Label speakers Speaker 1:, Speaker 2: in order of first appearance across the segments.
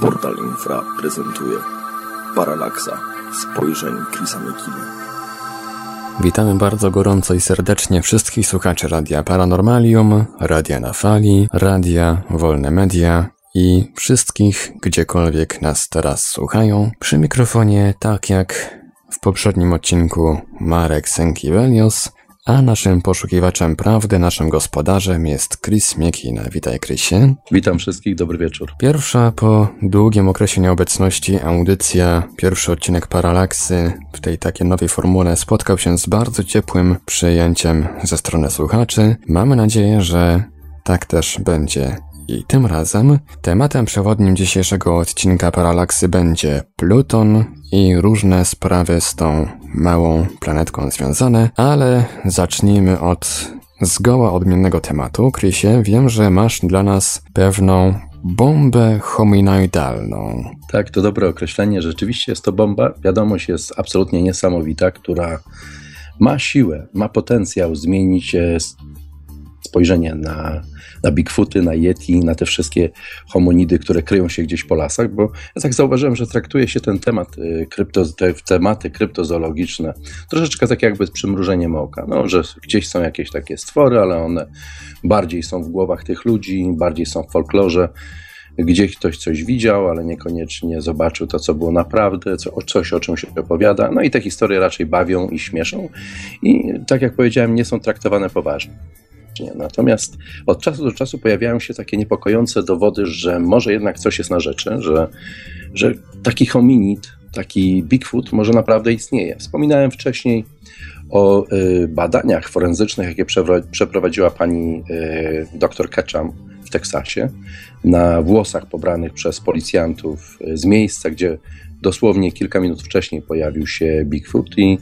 Speaker 1: Portal Infra prezentuje Paralaksa spojrzeń Chrisa Mekina.
Speaker 2: Witamy bardzo gorąco i serdecznie wszystkich słuchaczy Radia Paranormalium, Radia na Fali, Radia Wolne Media i wszystkich, gdziekolwiek nas teraz słuchają. Przy mikrofonie, tak jak w poprzednim odcinku, Marek Sękiewelios, a naszym poszukiwaczem prawdy, naszym gospodarzem jest Chris Miekina. Witaj, Chrisie.
Speaker 3: Witam wszystkich, dobry wieczór.
Speaker 2: Pierwsza po długim okresie nieobecności audycja, pierwszy odcinek Paralaksy w tej takiej nowej formule spotkał się z bardzo ciepłym przyjęciem ze strony słuchaczy. Mamy nadzieję, że tak też będzie i tym razem tematem przewodnim dzisiejszego odcinka Paralaksy będzie Pluton i różne sprawy z tą małą planetką związane, ale zacznijmy od zgoła odmiennego tematu. Chrisie, wiem, że masz dla nas pewną bombę hominoidalną.
Speaker 3: Tak, to dobre określenie. Rzeczywiście jest to bomba. Wiadomość jest absolutnie niesamowita, która ma siłę, ma potencjał zmienić spojrzenie na, na Bigfooty, na Yeti, na te wszystkie homonidy, które kryją się gdzieś po lasach, bo ja tak zauważyłem, że traktuje się ten temat, y, krypto, te tematy kryptozoologiczne troszeczkę tak jakby z przymrużeniem oka, no, że gdzieś są jakieś takie stwory, ale one bardziej są w głowach tych ludzi, bardziej są w folklorze, gdzieś ktoś coś widział, ale niekoniecznie zobaczył to, co było naprawdę, co, coś, o czym się opowiada. No i te historie raczej bawią i śmieszą i tak jak powiedziałem, nie są traktowane poważnie. Natomiast od czasu do czasu pojawiają się takie niepokojące dowody, że może jednak coś jest na rzeczy, że, że taki hominid, taki Bigfoot może naprawdę istnieje. Wspominałem wcześniej o y, badaniach forenzycznych, jakie przeprowadziła pani y, dr Ketchum w Teksasie na włosach pobranych przez policjantów y, z miejsca, gdzie dosłownie kilka minut wcześniej pojawił się Bigfoot i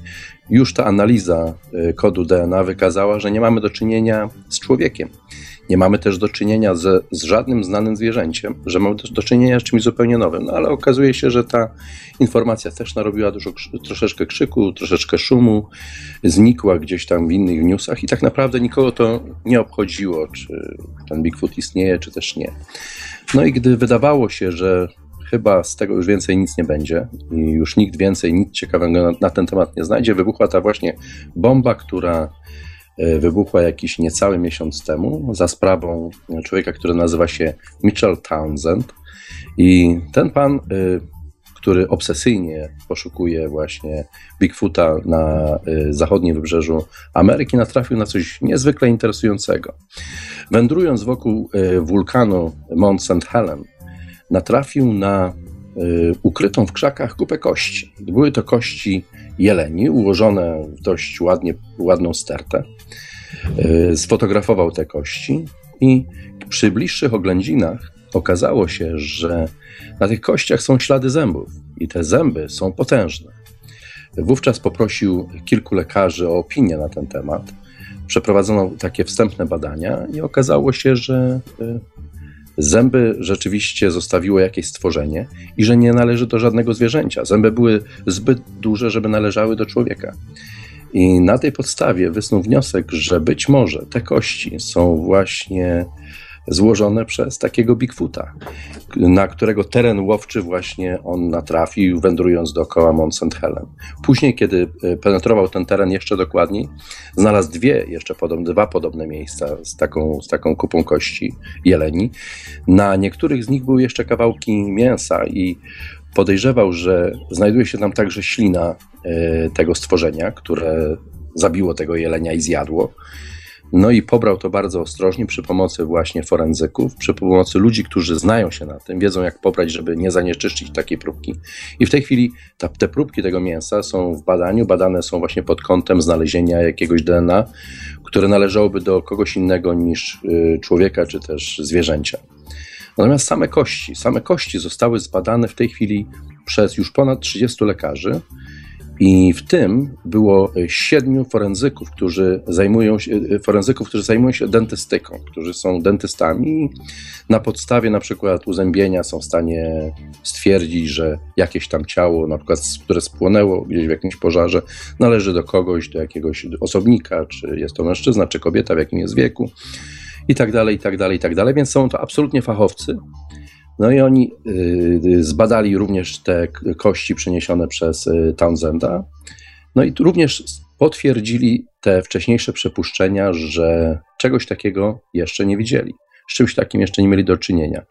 Speaker 3: już ta analiza y, kodu DNA wykazała, że nie mamy do czynienia z człowiekiem. Nie mamy też do czynienia z, z żadnym znanym zwierzęciem, że mamy do czynienia z czymś zupełnie nowym. No ale okazuje się, że ta informacja też narobiła dużo, troszeczkę krzyku, troszeczkę szumu, znikła gdzieś tam w innych newsach i tak naprawdę nikogo to nie obchodziło, czy ten Bigfoot istnieje, czy też nie. No i gdy wydawało się, że chyba z tego już więcej nic nie będzie i już nikt więcej nic ciekawego na, na ten temat nie znajdzie. Wybuchła ta właśnie bomba, która e, wybuchła jakiś niecały miesiąc temu za sprawą człowieka, który nazywa się Mitchell Townsend. I ten pan, e, który obsesyjnie poszukuje właśnie Bigfoota na e, zachodnim wybrzeżu Ameryki, natrafił na coś niezwykle interesującego. Wędrując wokół wulkanu Mount St. Helen, natrafił na y, ukrytą w krzakach kupę kości. Były to kości jeleni, ułożone w dość ładnie, ładną stertę. Y, sfotografował te kości i przy bliższych oględzinach okazało się, że na tych kościach są ślady zębów i te zęby są potężne. Wówczas poprosił kilku lekarzy o opinię na ten temat. Przeprowadzono takie wstępne badania i okazało się, że y, Zęby rzeczywiście zostawiło jakieś stworzenie i że nie należy do żadnego zwierzęcia. Zęby były zbyt duże, żeby należały do człowieka. I na tej podstawie wysnuł wniosek, że być może te kości są właśnie złożone przez takiego Bigfoota, na którego teren łowczy właśnie on natrafił, wędrując dookoła Mount St. Helen. Później, kiedy e, penetrował ten teren jeszcze dokładniej, znalazł dwie jeszcze podobne, dwa podobne miejsca z taką, z taką kupą kości jeleni. Na niektórych z nich były jeszcze kawałki mięsa i podejrzewał, że znajduje się tam także ślina e, tego stworzenia, które zabiło tego jelenia i zjadło. No i pobrał to bardzo ostrożnie przy pomocy właśnie forenzyków, przy pomocy ludzi, którzy znają się na tym, wiedzą jak pobrać, żeby nie zanieczyszczyć takiej próbki. I w tej chwili ta, te próbki tego mięsa są w badaniu, badane są właśnie pod kątem znalezienia jakiegoś DNA, które należałoby do kogoś innego niż y, człowieka czy też zwierzęcia. Natomiast same kości, same kości zostały zbadane w tej chwili przez już ponad 30 lekarzy i w tym było siedmiu forenzyków, którzy zajmują się, forenzyków, którzy zajmują się dentystyką, którzy są dentystami. Na podstawie na przykład uzębienia są w stanie stwierdzić, że jakieś tam ciało, na przykład, które spłonęło gdzieś w jakimś pożarze, należy do kogoś, do jakiegoś osobnika, czy jest to mężczyzna, czy kobieta, w jakim jest wieku, i tak dalej, i tak dalej, i tak dalej. Więc są to absolutnie fachowcy. No i oni y, zbadali również te kości przeniesione przez y, Townsenda. No i również potwierdzili te wcześniejsze przypuszczenia, że czegoś takiego jeszcze nie widzieli. Z czymś takim jeszcze nie mieli do czynienia.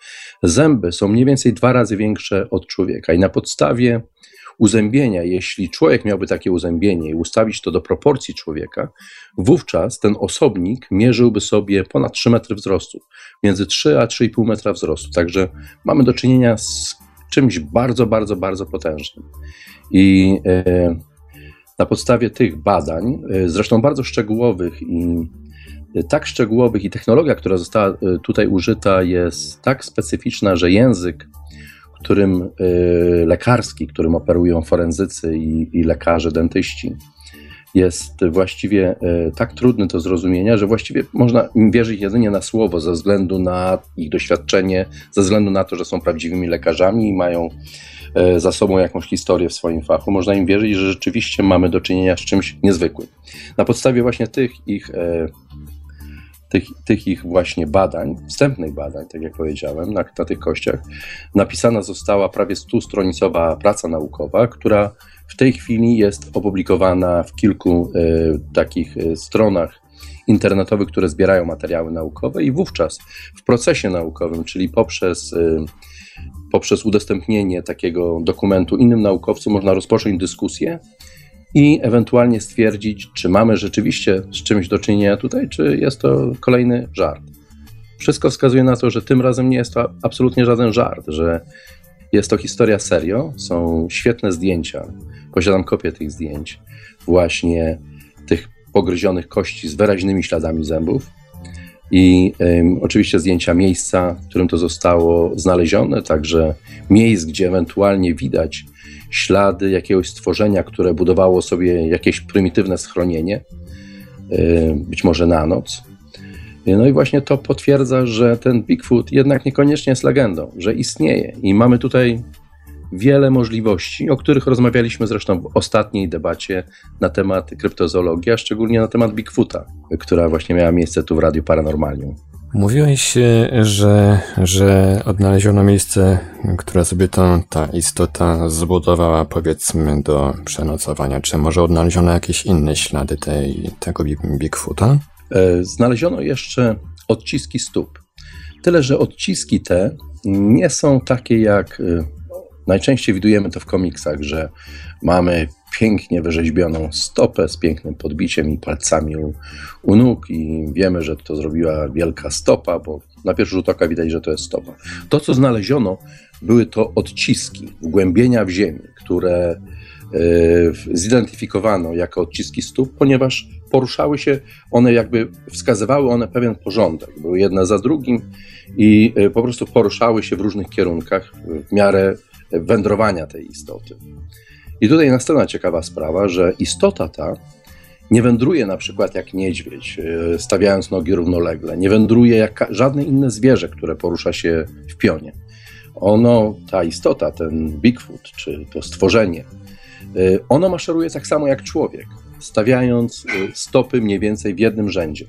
Speaker 3: Zęby są mniej więcej dwa razy większe od człowieka i na podstawie uzębienia, jeśli człowiek miałby takie uzębienie i ustawić to do proporcji człowieka, wówczas ten osobnik mierzyłby sobie ponad 3 metry wzrostu, między 3 a 3,5 metra wzrostu. Także mamy do czynienia z czymś bardzo, bardzo, bardzo potężnym. I e, na podstawie tych badań, e, zresztą bardzo szczegółowych i e, tak szczegółowych i technologia, która została tutaj użyta, jest tak specyficzna, że język którym y, lekarski, którym operują forenzycy i, i lekarze, dentyści, jest właściwie y, tak trudny do zrozumienia, że właściwie można im wierzyć jedynie na słowo ze względu na ich doświadczenie, ze względu na to, że są prawdziwymi lekarzami i mają y, za sobą jakąś historię w swoim fachu. Można im wierzyć, że rzeczywiście mamy do czynienia z czymś niezwykłym. Na podstawie właśnie tych ich tych, tych ich właśnie badań, wstępnych badań, tak jak powiedziałem, na, na tych kościach, napisana została prawie 100-stronicowa praca naukowa, która w tej chwili jest opublikowana w kilku e, takich e, stronach internetowych, które zbierają materiały naukowe i wówczas w procesie naukowym, czyli poprzez, e, poprzez udostępnienie takiego dokumentu innym naukowcom, można rozpocząć dyskusję i ewentualnie stwierdzić, czy mamy rzeczywiście z czymś do czynienia tutaj, czy jest to kolejny żart. Wszystko wskazuje na to, że tym razem nie jest to absolutnie żaden żart, że jest to historia serio. Są świetne zdjęcia. Posiadam kopię tych zdjęć, właśnie tych pogryzionych kości z wyraźnymi śladami zębów. I oczywiście zdjęcia miejsca, w którym to zostało znalezione, także miejsc, gdzie ewentualnie widać ślady jakiegoś stworzenia, które budowało sobie jakieś prymitywne schronienie, e, być może na noc. No i właśnie to potwierdza, że ten Bigfoot jednak niekoniecznie jest legendą, że istnieje i mamy tutaj wiele możliwości, o których rozmawialiśmy zresztą w ostatniej debacie na temat kryptozoologii, a szczególnie na temat Bigfoota, która właśnie miała miejsce tu w Radiu Paranormalium.
Speaker 2: Mówiłeś, e, że, że odnaleziono miejsce, które sobie to, ta istota zbudowała, powiedzmy, do przenocowania. Czy może odnaleziono jakieś inne ślady tej, tego Bigfoota?
Speaker 3: E, znaleziono jeszcze odciski stóp. Tyle, że odciski te nie są takie jak e, najczęściej widujemy to w komiksach, że mamy pięknie wyrzeźbioną stopę z pięknym podbiciem i palcami u, u nóg i wiemy, że to zrobiła wielka stopa, bo na pierwszy rzut oka widać, że to jest stopa. To, co znaleziono, były to odciski, wgłębienia w ziemi, które e, zidentyfikowano jako odciski stóp, ponieważ poruszały się, one jakby wskazywały one pewien porządek, były jedna za drugim i e, po prostu poruszały się w różnych kierunkach w miarę wędrowania tej istoty. I tutaj następna ciekawa sprawa, że istota ta nie wędruje na przykład jak niedźwiedź, e, stawiając nogi równolegle, nie wędruje jak żadne inne zwierzę, które porusza się w pionie. Ono, ta istota, ten Bigfoot, czy to stworzenie, e, ono maszeruje tak samo jak człowiek, stawiając e, stopy mniej więcej w jednym rzędzie.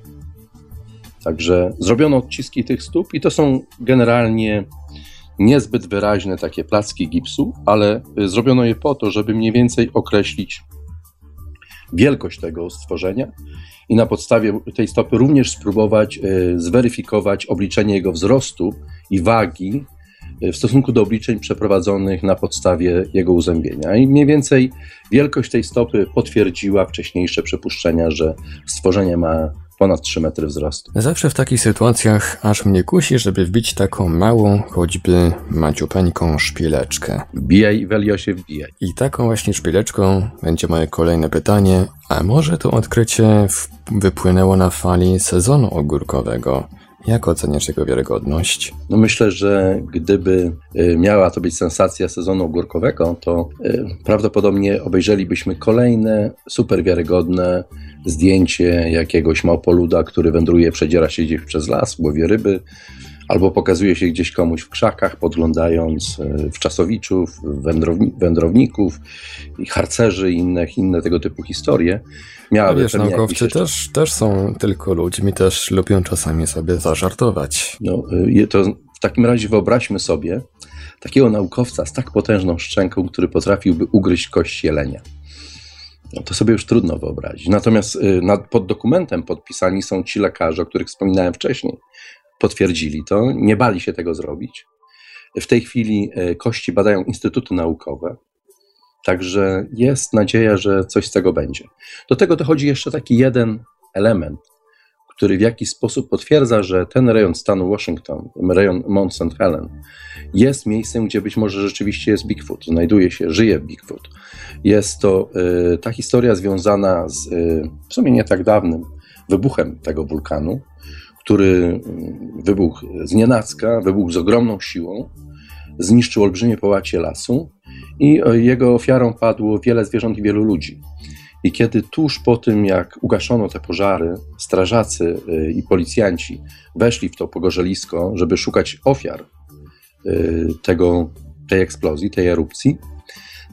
Speaker 3: Także zrobiono odciski tych stóp i to są generalnie niezbyt wyraźne takie placki gipsu, ale y, zrobiono je po to, żeby mniej więcej określić wielkość tego stworzenia i na podstawie tej stopy również spróbować y, zweryfikować obliczenie jego wzrostu i wagi y, w stosunku do obliczeń przeprowadzonych na podstawie jego uzębienia. I mniej więcej wielkość tej stopy potwierdziła wcześniejsze przypuszczenia, że stworzenie ma ponad 3 metry wzrostu.
Speaker 2: Zawsze w takich sytuacjach aż mnie kusi, żeby wbić taką małą, choćby maciupeńką szpileczkę.
Speaker 3: Bijaj, Weliosie, wbijaj.
Speaker 2: I taką właśnie szpileczką będzie moje kolejne pytanie. A może to odkrycie wypłynęło na fali sezonu ogórkowego? Jak oceniasz jego wiarygodność?
Speaker 3: No myślę, że gdyby y, miała to być sensacja sezonu ogórkowego, to y, prawdopodobnie obejrzelibyśmy kolejne super wiarygodne zdjęcie jakiegoś małpoluda, który wędruje, przedziera się gdzieś przez las, łowi ryby, albo pokazuje się gdzieś komuś w krzakach, podglądając y, w czasowiczów, wędrowni wędrowników, harcerzy i inne, inne tego typu historie
Speaker 2: miałaby Wiesz, naukowcy też, też są tylko ludźmi, też lubią czasami sobie zażartować.
Speaker 3: No, y, to w takim razie wyobraźmy sobie takiego naukowca z tak potężną szczęką, który potrafiłby ugryźć kość jelenia. No to sobie już trudno wyobrazić. Natomiast y, nad, pod dokumentem podpisani są ci lekarze, o których wspominałem wcześniej. Potwierdzili to, nie bali się tego zrobić. W tej chwili y, kości badają instytuty naukowe, także jest nadzieja, że coś z tego będzie. Do tego dochodzi jeszcze taki jeden element, który w jakiś sposób potwierdza, że ten rejon stanu Washington, rejon Mount St. Helen, jest miejscem, gdzie być może rzeczywiście jest Bigfoot, znajduje się, żyje Bigfoot. Jest to y, ta historia związana z y, w sumie nie tak dawnym wybuchem tego wulkanu, który y, wybuchł z nienacka, wybuchł z ogromną siłą, zniszczył olbrzymie połacie lasu i jego ofiarą padło wiele zwierząt i wielu ludzi. I kiedy tuż po tym, jak ugaszono te pożary, strażacy y, i policjanci weszli w to pogorzelisko, żeby szukać ofiar y, tego, tej eksplozji, tej erupcji,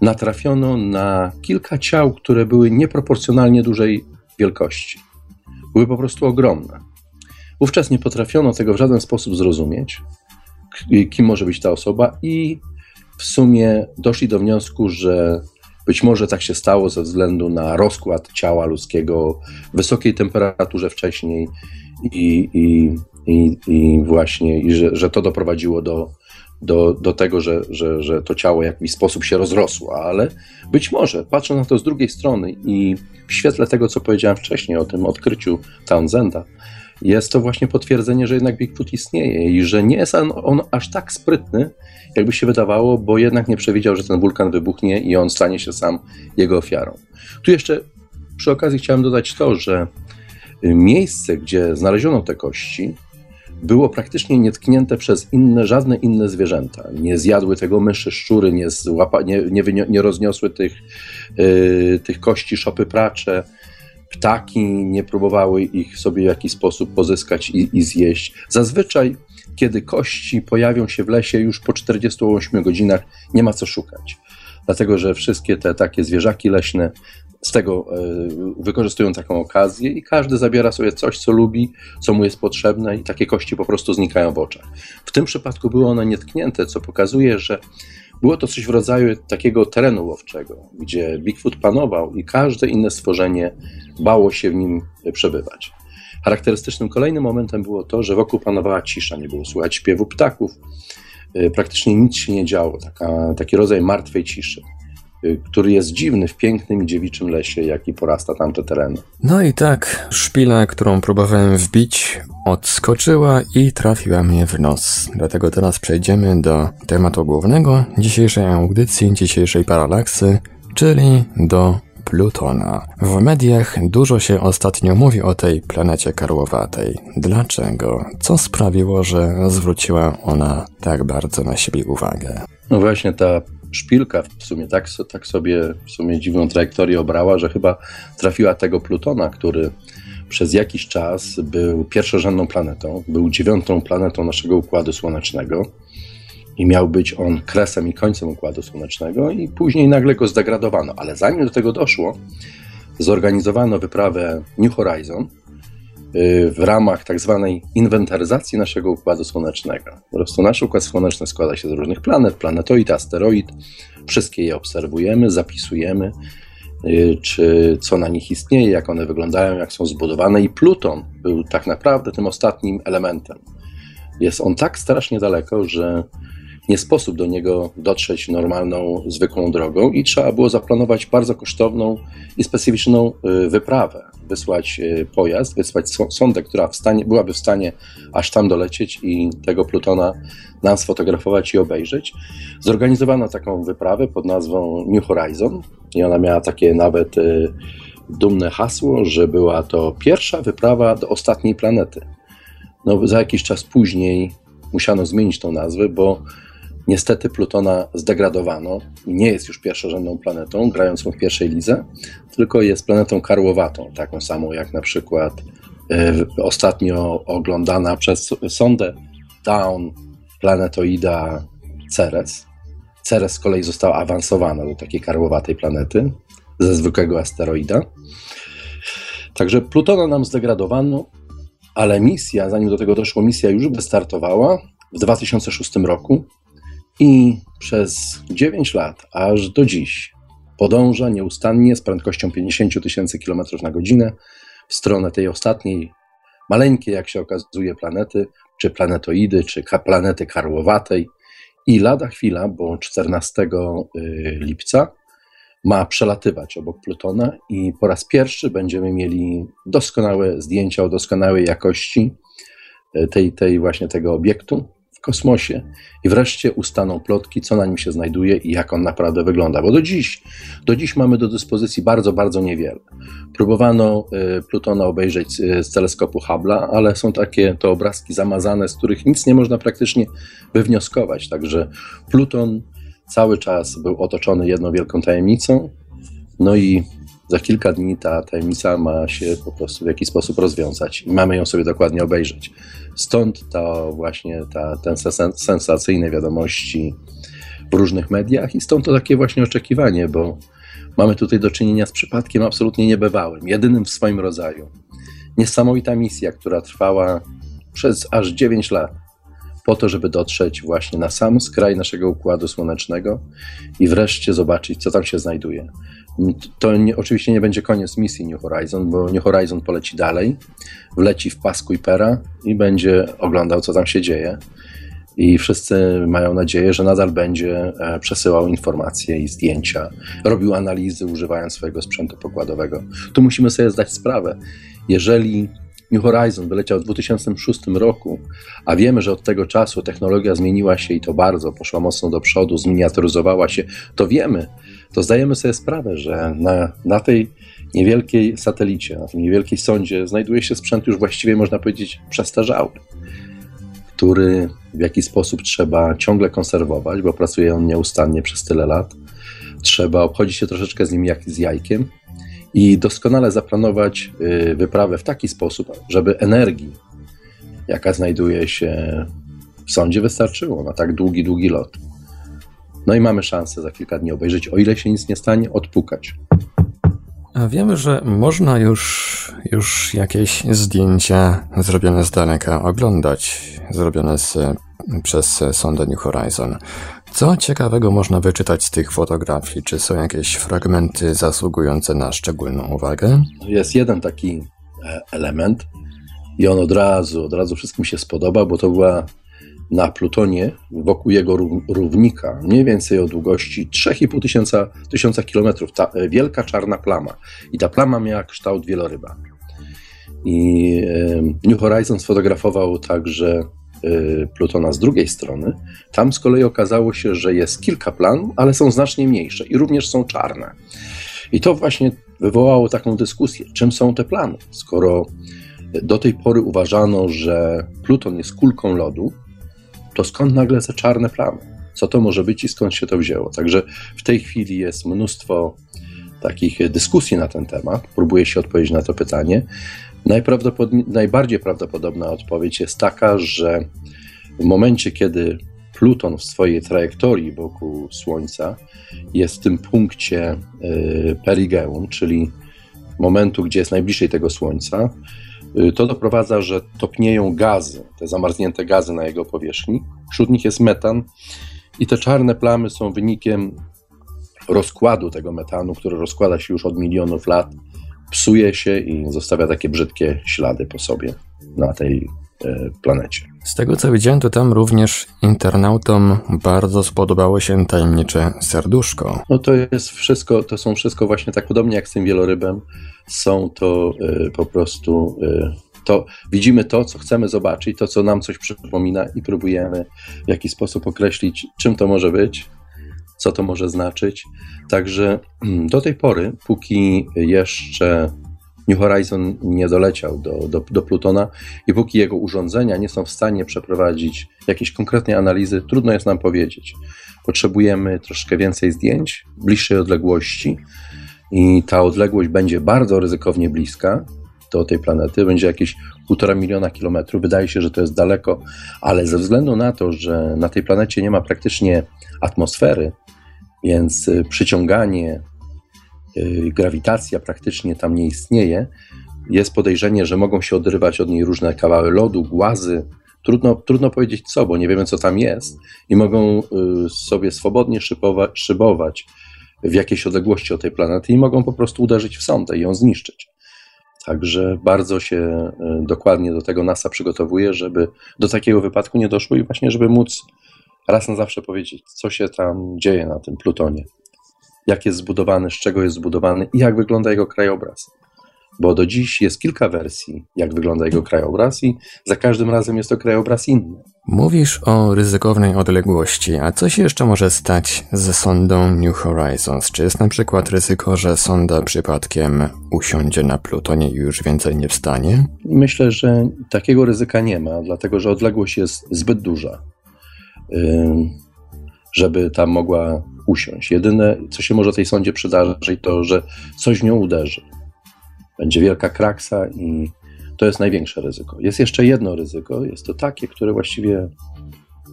Speaker 3: natrafiono na kilka ciał, które były nieproporcjonalnie dużej wielkości. Były po prostu ogromne. Wówczas nie potrafiono tego w żaden sposób zrozumieć, kim może być ta osoba, i w sumie doszli do wniosku, że być może tak się stało ze względu na rozkład ciała ludzkiego, wysokiej temperaturze wcześniej i, i, i, i właśnie, i że, że to doprowadziło do, do, do tego, że, że, że to ciało w jakiś sposób się rozrosło, ale być może, patrzę na to z drugiej strony i w świetle tego, co powiedziałem wcześniej o tym odkryciu Townsenda, jest to właśnie potwierdzenie, że jednak Bigfoot istnieje i że nie jest on, on aż tak sprytny, jakby się wydawało, bo jednak nie przewidział, że ten wulkan wybuchnie i on stanie się sam jego ofiarą. Tu jeszcze przy okazji chciałem dodać to, że miejsce, gdzie znaleziono te kości, było praktycznie nietknięte przez inne, żadne inne zwierzęta. Nie zjadły tego myszy, szczury, nie, złapa, nie, nie, nie rozniosły tych, yy, tych kości szopy pracze, ptaki nie próbowały ich sobie w jakiś sposób pozyskać i, i zjeść. Zazwyczaj kiedy kości pojawią się w lesie już po 48 godzinach, nie ma co szukać. Dlatego, że wszystkie te takie zwierzaki leśne z tego e, wykorzystują taką okazję i każdy zabiera sobie coś, co lubi, co mu jest potrzebne i takie kości po prostu znikają w oczach. W tym przypadku były one nietknięte, co pokazuje, że było to coś w rodzaju takiego terenu łowczego, gdzie Bigfoot panował i każde inne stworzenie bało się w nim przebywać. Charakterystycznym kolejnym momentem było to, że wokół panowała cisza, nie było słychać śpiewu ptaków, y, praktycznie nic się nie działo, taka, taki rodzaj martwej ciszy który jest dziwny w pięknym i dziewiczym lesie, jaki porasta tamte tereny.
Speaker 2: No i tak, szpila, którą próbowałem wbić, odskoczyła i trafiła mnie w nos. Dlatego teraz przejdziemy do tematu głównego dzisiejszej audycji, dzisiejszej paralaksy, czyli do Plutona. W mediach dużo się ostatnio mówi o tej planecie karłowatej. Dlaczego? Co sprawiło, że zwróciła ona tak bardzo na siebie uwagę?
Speaker 3: No właśnie ta szpilka w sumie tak, tak sobie w sumie dziwną trajektorię obrała, że chyba trafiła tego Plutona, który przez jakiś czas był pierwszorzędną planetą, był dziewiątą planetą naszego Układu Słonecznego i miał być on kresem i końcem Układu Słonecznego i później nagle go zdegradowano. Ale zanim do tego doszło, zorganizowano wyprawę New Horizon w ramach tak zwanej inwentaryzacji naszego Układu Słonecznego. Po prostu nasz Układ Słoneczny składa się z różnych planet, planetoid, asteroid. Wszystkie je obserwujemy, zapisujemy, y, czy co na nich istnieje, jak one wyglądają, jak są zbudowane i Pluton był tak naprawdę tym ostatnim elementem. Jest on tak strasznie daleko, że nie sposób do niego dotrzeć normalną, zwykłą drogą i trzeba było zaplanować bardzo kosztowną i specyficzną y, wyprawę. Wysłać y, pojazd, wysłać sondę, która w stanie, byłaby w stanie aż tam dolecieć i tego Plutona nam sfotografować i obejrzeć. Zorganizowano taką wyprawę pod nazwą New Horizon i ona miała takie nawet y, dumne hasło, że była to pierwsza wyprawa do ostatniej planety. No, za jakiś czas później musiano zmienić tą nazwę, bo Niestety Plutona zdegradowano nie jest już pierwszorzędną planetą, grającą w pierwszej lidze, tylko jest planetą karłowatą, taką samą jak na przykład y, ostatnio oglądana przez sondę Down planetoida Ceres. Ceres z kolei została awansowana do takiej karłowatej planety ze zwykłego asteroida. Także Plutona nam zdegradowano, ale misja, zanim do tego doszło, misja już wystartowała w 2006 roku i przez 9 lat, aż do dziś, podąża nieustannie z prędkością 50 tysięcy km na godzinę w stronę tej ostatniej, maleńkiej, jak się okazuje, planety, czy planetoidy, czy planety karłowatej. I lada chwila, bo 14 y, lipca ma przelatywać obok Plutona i po raz pierwszy będziemy mieli doskonałe zdjęcia o doskonałej jakości y, tej, tej właśnie tego obiektu kosmosie i wreszcie ustaną plotki, co na nim się znajduje i jak on naprawdę wygląda. Bo do dziś, do dziś mamy do dyspozycji bardzo, bardzo niewiele. Próbowano y, Plutona obejrzeć z teleskopu Hubble'a, ale są takie to obrazki zamazane, z których nic nie można praktycznie wywnioskować. Także Pluton cały czas był otoczony jedną wielką tajemnicą. No i za kilka dni ta tajemnica ma się po prostu w jakiś sposób rozwiązać i mamy ją sobie dokładnie obejrzeć. Stąd to właśnie ta, ten sensacyjne wiadomości w różnych mediach i stąd to takie właśnie oczekiwanie, bo mamy tutaj do czynienia z przypadkiem absolutnie niebywałym, jedynym w swoim rodzaju. Niesamowita misja, która trwała przez aż 9 lat po to, żeby dotrzeć właśnie na sam skraj naszego układu słonecznego i wreszcie zobaczyć, co tam się znajduje. To nie, oczywiście nie będzie koniec misji New Horizon, bo New Horizon poleci dalej, wleci w pas Kuipera i będzie oglądał, co tam się dzieje. I wszyscy mają nadzieję, że nadal będzie e, przesyłał informacje i zdjęcia, robił analizy używając swojego sprzętu pokładowego. Tu musimy sobie zdać sprawę. Jeżeli New Horizon wyleciał w 2006 roku, a wiemy, że od tego czasu technologia zmieniła się i to bardzo, poszła mocno do przodu, zminiaturyzowała się, to wiemy, to zdajemy sobie sprawę, że na, na tej niewielkiej satelicie, na tym niewielkiej sondzie znajduje się sprzęt już właściwie, można powiedzieć, przestarzały, który w jakiś sposób trzeba ciągle konserwować, bo pracuje on nieustannie przez tyle lat. Trzeba obchodzić się troszeczkę z nim jak z jajkiem, i doskonale zaplanować y, wyprawę w taki sposób, żeby energii, jaka znajduje się w sądzie, wystarczyło na tak długi, długi lot. No i mamy szansę za kilka dni obejrzeć, o ile się nic nie stanie, odpukać.
Speaker 2: A wiemy, że można już, już jakieś zdjęcia zrobione z daleka oglądać, zrobione z, przez sondę New Horizon. Co ciekawego można wyczytać z tych fotografii? Czy są jakieś fragmenty zasługujące na szczególną uwagę?
Speaker 3: Jest jeden taki e, element i on od razu, od razu wszystkim się spodoba, bo to była na Plutonie wokół jego równika, mniej więcej o długości 3,5 tysiąca, tysiąca kilometrów, ta e, wielka czarna plama. I ta plama miała kształt wieloryba. I e, New Horizon sfotografował także Y, Plutona z drugiej strony, tam z kolei okazało się, że jest kilka plan, ale są znacznie mniejsze i również są czarne. I to właśnie wywołało taką dyskusję, czym są te plany, skoro do tej pory uważano, że Pluton jest kulką lodu, to skąd nagle te czarne plamy? Co to może być i skąd się to wzięło? Także w tej chwili jest mnóstwo takich dyskusji na ten temat. Próbuję się odpowiedzieć na to pytanie. najbardziej prawdopodobna odpowiedź jest taka, że w momencie, kiedy Pluton w swojej trajektorii wokół Słońca jest w tym punkcie y, perigeum, czyli momentu, gdzie jest najbliżej tego Słońca, to doprowadza, że topnieją gazy, te zamarznięte gazy na jego powierzchni. Wśród nich jest metan i te czarne plamy są wynikiem rozkładu tego metanu, który rozkłada się już od milionów lat, psuje się i zostawia takie brzydkie ślady po sobie na tej e, planecie.
Speaker 2: Z tego co widziałem, to tam również internautom bardzo spodobało się tajemnicze serduszko.
Speaker 3: No to jest wszystko, to są wszystko właśnie tak podobnie jak z tym wielorybem. Są to y, po prostu y, to widzimy to, co chcemy zobaczyć, to, co nam coś przypomina i próbujemy w jakiś sposób określić, czym to może być, co to może znaczyć. Także mm, do tej pory, póki jeszcze New Horizon nie doleciał do, do, do Plutona i póki jego urządzenia nie są w stanie przeprowadzić jakiejś konkretnej analizy, trudno jest nam powiedzieć. Potrzebujemy troszkę więcej zdjęć, bliższej odległości i ta odległość będzie bardzo ryzykownie bliska do tej planety, będzie jakieś półtora miliona kilometrów. Wydaje się, że to jest daleko, ale ze względu na to, że na tej planecie nie ma praktycznie atmosfery, więc przyciąganie, grawitacja praktycznie tam nie istnieje. Jest podejrzenie, że mogą się odrywać od niej różne kawały lodu, głazy, trudno, trudno powiedzieć co, bo nie wiemy co tam jest i mogą y, sobie swobodnie szybować, szybować w jakiejś odległości od tej planety i mogą po prostu uderzyć w sondę i ją zniszczyć. Także bardzo się y, dokładnie do tego NASA przygotowuje, żeby do takiego wypadku nie doszło i właśnie, żeby móc raz na zawsze powiedzieć, co się tam dzieje na tym Plutonie, jak jest zbudowany, z czego jest zbudowany i jak wygląda jego krajobraz bo do dziś jest kilka wersji, jak wygląda jego krajobraz, i za każdym razem jest to krajobraz inny.
Speaker 2: Mówisz o ryzykownej odległości, a co się jeszcze może stać ze sondą New Horizons? Czy jest na przykład ryzyko, że sonda przypadkiem usiądzie na Plutonie i już więcej nie wstanie?
Speaker 3: Myślę, że takiego ryzyka nie ma, dlatego że odległość jest zbyt duża, żeby tam mogła usiąść. Jedyne, co się może tej sondzie przydarzyć, to że coś nią uderzy będzie wielka kraksa i to jest największe ryzyko. Jest jeszcze jedno ryzyko, jest to takie, które właściwie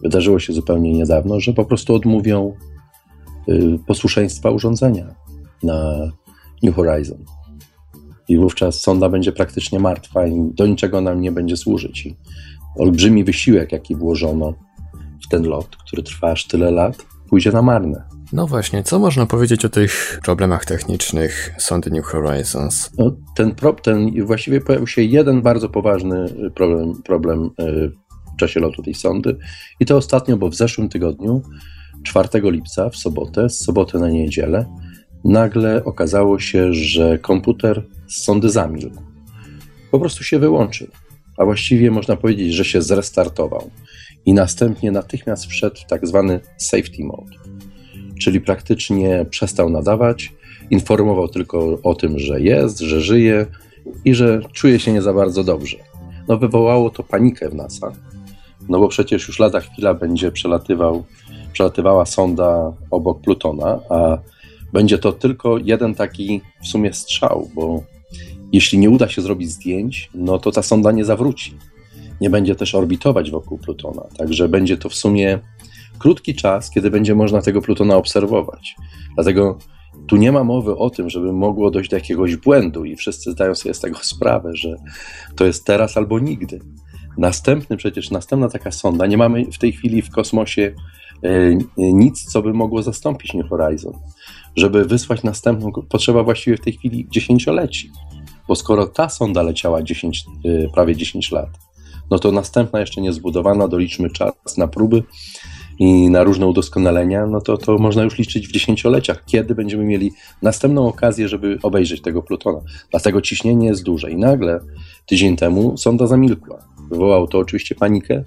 Speaker 3: wydarzyło się zupełnie niedawno, że po prostu odmówią y, posłuszeństwa urządzenia na New Horizon. I wówczas sonda będzie praktycznie martwa i do niczego nam nie będzie służyć. I olbrzymi wysiłek, jaki włożono w ten lot, który trwa aż tyle lat, pójdzie na marne.
Speaker 2: No właśnie, co można powiedzieć o tych problemach technicznych sondy New Horizons?
Speaker 3: No, ten, pro, ten właściwie pojawił się jeden bardzo poważny problem, problem e, w czasie lotu tej sondy i to ostatnio, bo w zeszłym tygodniu, 4 lipca, w sobotę, z soboty na niedzielę, nagle okazało się, że komputer z sondy zamilkł. Po prostu się wyłączył, a właściwie można powiedzieć, że się zrestartował i następnie natychmiast wszedł w tak zwany safety mode czyli praktycznie przestał nadawać, informował tylko o tym, że jest, że żyje i że czuje się nie za bardzo dobrze. No wywołało to panikę w NASA, no bo przecież już lada chwila będzie przelatywał, przelatywała sonda obok Plutona, a będzie to tylko jeden taki w sumie strzał, bo jeśli nie uda się zrobić zdjęć, no to ta sonda nie zawróci. Nie będzie też orbitować wokół Plutona, także będzie to w sumie krótki czas, kiedy będzie można tego Plutona obserwować. Dlatego tu nie ma mowy o tym, żeby mogło dojść do jakiegoś błędu i wszyscy zdają sobie z tego sprawę, że to jest teraz albo nigdy. Następny przecież, następna taka sonda, nie mamy w tej chwili w kosmosie e, nic, co by mogło zastąpić New Horizon. Żeby wysłać następną, potrzeba właściwie w tej chwili dziesięcioleci. Bo skoro ta sonda leciała 10, e, prawie 10 lat, no to następna jeszcze nie zbudowana, doliczmy czas na próby, i na różne udoskonalenia, no to, to można już liczyć w dziesięcioleciach, kiedy będziemy mieli następną okazję, żeby obejrzeć tego Plutona. Dlatego ciśnienie jest duże. I nagle tydzień temu sonda zamilkła. Wywołało to oczywiście panikę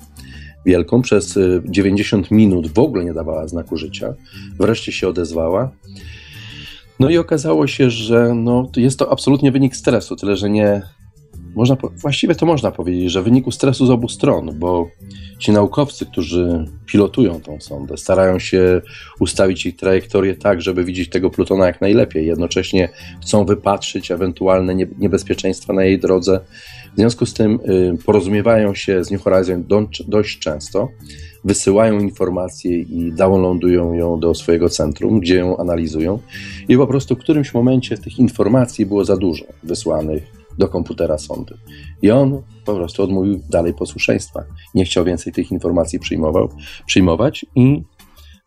Speaker 3: wielką. Przez 90 y, minut w ogóle nie dawała znaku życia. Wreszcie się odezwała. No i okazało się, że no, jest to absolutnie wynik stresu, tyle że nie, można, właściwie to można powiedzieć, że w wyniku stresu z obu stron, bo ci naukowcy, którzy pilotują tą sondę, starają się ustawić jej trajektorię tak, żeby widzieć tego Plutona jak najlepiej. Jednocześnie chcą wypatrzyć ewentualne niebezpieczeństwa na jej drodze. W związku z tym y, porozumiewają się z New Horizon dość często, wysyłają informacje i downloadują ją do swojego centrum, gdzie ją analizują. I po prostu w którymś momencie tych informacji było za dużo wysłanych do komputera sądy. I on po prostu odmówił dalej posłuszeństwa. Nie chciał więcej tych informacji przyjmował, przyjmować i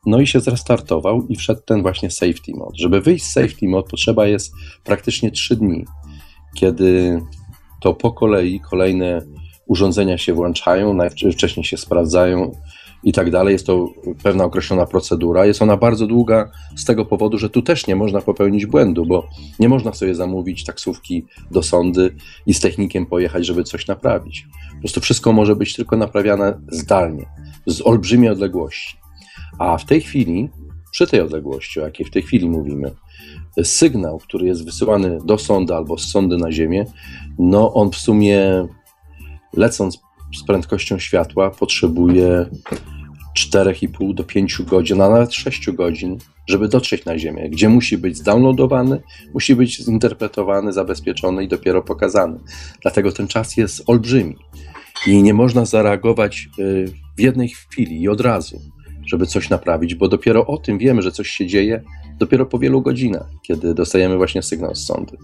Speaker 3: no i się zrestartował i wszedł ten właśnie safety mode. Żeby wyjść z safety mode potrzeba jest praktycznie 3 dni, kiedy to po kolei kolejne urządzenia się włączają, najwcześniej się sprawdzają i tak dalej. Jest to pewna określona procedura. Jest ona bardzo długa z tego powodu, że tu też nie można popełnić błędu, bo nie można sobie zamówić taksówki do sądy i z technikiem pojechać, żeby coś naprawić. Po prostu wszystko może być tylko naprawiane zdalnie, z olbrzymiej odległości. A w tej chwili, przy tej odległości, o jakiej w tej chwili mówimy, sygnał, który jest wysyłany do sądy albo z sądy na Ziemię, no on w sumie lecąc z prędkością światła potrzebuje 4,5 do 5 godzin, a nawet 6 godzin, żeby dotrzeć na Ziemię, gdzie musi być zdownloadowany, musi być zinterpretowany, zabezpieczony i dopiero pokazany. Dlatego ten czas jest olbrzymi i nie można zareagować y, w jednej chwili i od razu. Żeby coś naprawić, bo dopiero o tym wiemy, że coś się dzieje, dopiero po wielu godzinach, kiedy dostajemy właśnie sygnał z sądu.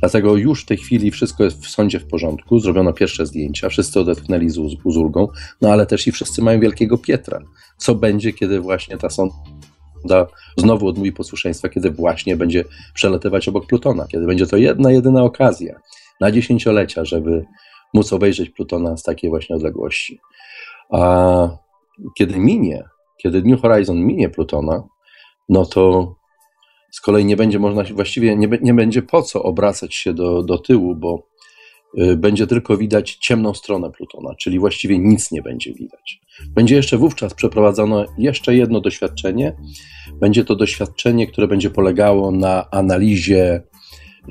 Speaker 3: Dlatego już w tej chwili wszystko jest w sądzie w porządku, zrobiono pierwsze zdjęcia, wszyscy odetchnęli z, z ulgą, no ale też i wszyscy mają wielkiego Pietra. Co będzie, kiedy właśnie ta sonda znowu odmówi posłuszeństwa, kiedy właśnie będzie przelatywać obok Plutona, kiedy będzie to jedna, jedyna okazja na dziesięciolecia, żeby móc obejrzeć Plutona z takiej właśnie odległości. A kiedy minie, kiedy New Horizon minie Plutona, no to z kolei nie będzie można, właściwie nie, nie będzie po co obracać się do, do tyłu, bo y, będzie tylko widać ciemną stronę Plutona, czyli właściwie nic nie będzie widać. Będzie jeszcze wówczas przeprowadzone jeszcze jedno doświadczenie. Będzie to doświadczenie, które będzie polegało na analizie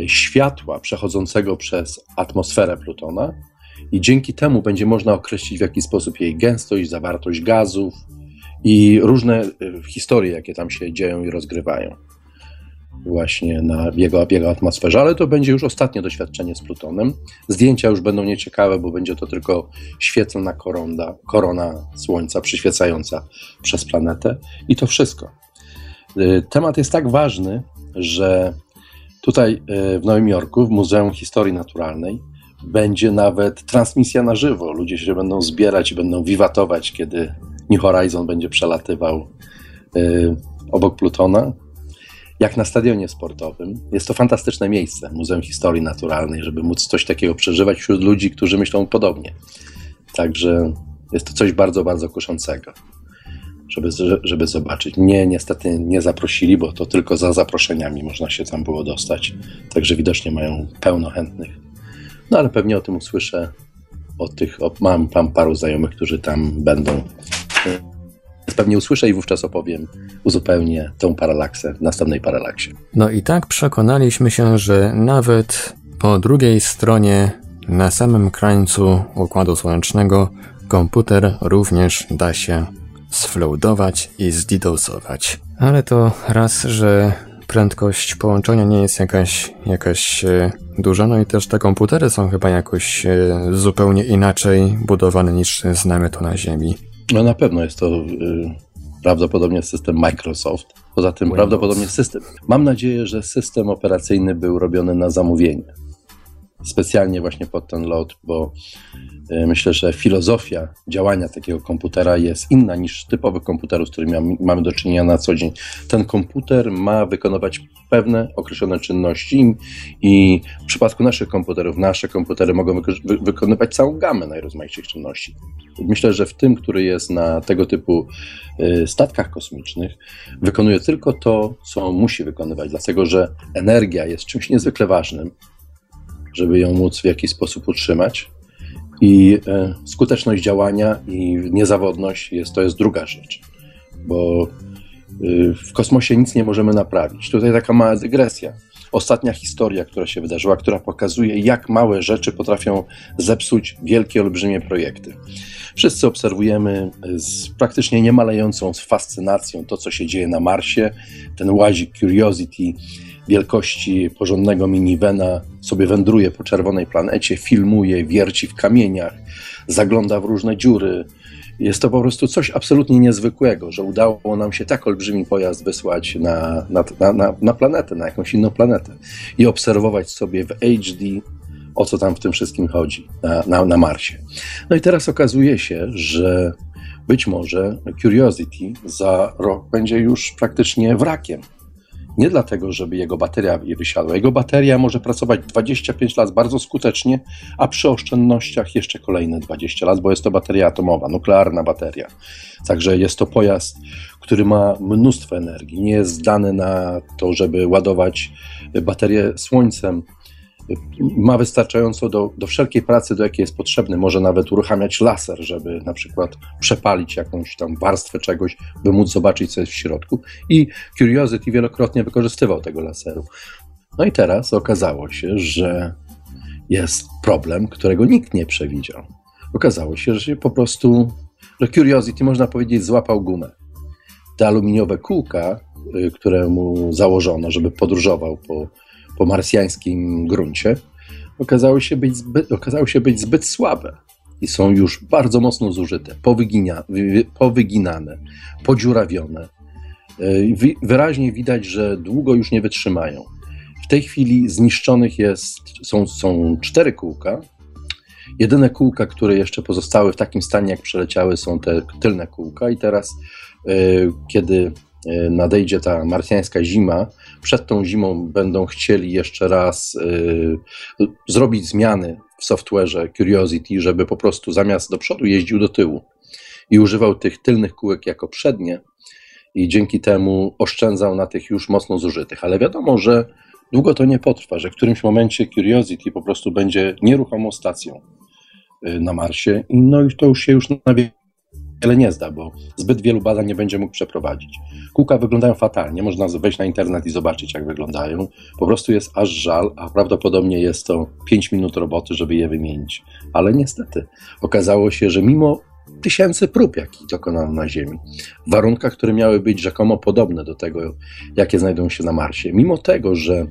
Speaker 3: światła przechodzącego przez atmosferę Plutona i dzięki temu będzie można określić w jaki sposób jej gęstość, zawartość gazów i różne y, historie, jakie tam się dzieją i rozgrywają właśnie na jego, jego atmosferze, ale to będzie już ostatnie doświadczenie z Plutonem. Zdjęcia już będą nieciekawe, bo będzie to tylko świetlna koronda, korona Słońca przyświecająca przez planetę i to wszystko. Y, temat jest tak ważny, że tutaj y, w Nowym Jorku, w Muzeum Historii Naturalnej, będzie nawet transmisja na żywo. Ludzie się będą zbierać i będą wiwatować, kiedy New Horizon będzie przelatywał y, obok Plutona jak na stadionie sportowym. Jest to fantastyczne miejsce, Muzeum Historii Naturalnej, żeby móc coś takiego przeżywać wśród ludzi, którzy myślą podobnie. Także jest to coś bardzo, bardzo kuszącego, żeby, żeby zobaczyć. Mnie niestety nie zaprosili, bo to tylko za zaproszeniami można się tam było dostać. Także widocznie mają pełno chętnych. No ale pewnie o tym usłyszę od tych, mam, mam paru znajomych, którzy tam będą pewnie usłyszę i wówczas opowiem, uzupełnię tą paralaksę w następnej paralaksie.
Speaker 2: No i tak przekonaliśmy się, że nawet po drugiej stronie, na samym krańcu Układu Słonecznego, komputer również da się sfloadować i zdidosować. Ale to raz, że prędkość połączenia nie jest jakaś, jakaś e, duża, no i też te komputery są chyba jakoś e, zupełnie inaczej budowane niż znamy to na Ziemi.
Speaker 3: No na pewno jest to y, prawdopodobnie system Microsoft. Poza tym Windows. prawdopodobnie system. Mam nadzieję, że system operacyjny był robiony na zamówienie. Specjalnie właśnie pod ten lot, bo y, myślę, że filozofia działania takiego komputera jest inna niż typowych komputerów, z którymi mamy do czynienia na co dzień. Ten komputer ma wykonywać pewne określone czynności i w przypadku naszych komputerów, nasze komputery mogą wykonywać całą gamę najrozmaitszych czynności. Myślę, że w tym, który jest na tego typu y, statkach kosmicznych, wykonuje tylko to, co musi wykonywać, dlatego że energia jest czymś niezwykle ważnym, żeby ją móc w jakiś sposób utrzymać. I y, skuteczność działania i niezawodność jest, to jest druga rzecz, bo y, w kosmosie nic nie możemy naprawić. Tutaj taka mała dygresja ostatnia historia, która się wydarzyła, która pokazuje, jak małe rzeczy potrafią zepsuć wielkie, olbrzymie projekty. Wszyscy obserwujemy z praktycznie niemalejącą fascynacją to, co się dzieje na Marsie. Ten łazik Curiosity wielkości porządnego minivena sobie wędruje po czerwonej planecie, filmuje, wierci w kamieniach, zagląda w różne dziury, jest to po prostu coś absolutnie niezwykłego, że udało nam się tak olbrzymi pojazd wysłać na, na, na, na planetę, na jakąś inną planetę i obserwować sobie w HD, o co tam w tym wszystkim chodzi na, na, na Marsie. No i teraz okazuje się, że być może Curiosity za rok będzie już praktycznie wrakiem. Nie dlatego, żeby jego bateria wysiadła. Jego bateria może pracować 25 lat bardzo skutecznie, a przy oszczędnościach jeszcze kolejne 20 lat, bo jest to bateria atomowa, nuklearna bateria. Także jest to pojazd, który ma mnóstwo energii. Nie jest zdany na to, żeby ładować baterię słońcem, ma wystarczająco do, do wszelkiej pracy, do jakiej jest potrzebny. Może nawet uruchamiać laser, żeby na przykład przepalić jakąś tam warstwę czegoś, by móc zobaczyć, co jest w środku. I Curiosity wielokrotnie wykorzystywał tego laseru. No i teraz okazało się, że jest problem, którego nikt nie przewidział. Okazało się, że się po prostu, że Curiosity, można powiedzieć, złapał gumę. Te aluminiowe kółka, y, które mu założono, żeby podróżował po po marsjańskim gruncie, okazały się być zbyt, okazały się być zbyt słabe. i są już bardzo mocno zużyte, powyginane, podziurawione. Wyraźnie widać, że długo już nie wytrzymają. W tej chwili zniszczonych jest, są, są cztery kółka. Jedyne kółka, które jeszcze pozostały w takim stanie, jak przeleciały, są te tylne kółka, i teraz, kiedy E, nadejdzie ta marsjańska zima, przed tą zimą będą chcieli jeszcze raz y, zrobić zmiany w software'ze Curiosity, żeby po prostu zamiast do przodu jeździł do tyłu. I używał tych tylnych kółek jako przednie. I dzięki temu oszczędzał na tych już mocno zużytych. Ale wiadomo, że długo to nie potrwa, że w którymś momencie Curiosity po prostu będzie nieruchomą stacją y, na Marsie. I no i to już się już na wiele nie zda, bo zbyt wielu badań nie będzie mógł przeprowadzić. Kółka wyglądają fatalnie, można wejść na internet i zobaczyć, jak wyglądają. Po prostu jest aż żal, a prawdopodobnie jest to 5 minut roboty, żeby je wymienić. Ale niestety okazało się, że mimo tysięcy prób, jakich dokonano na Ziemi, w warunkach, które miały być rzekomo podobne do tego, jakie znajdują się na Marsie, mimo tego, że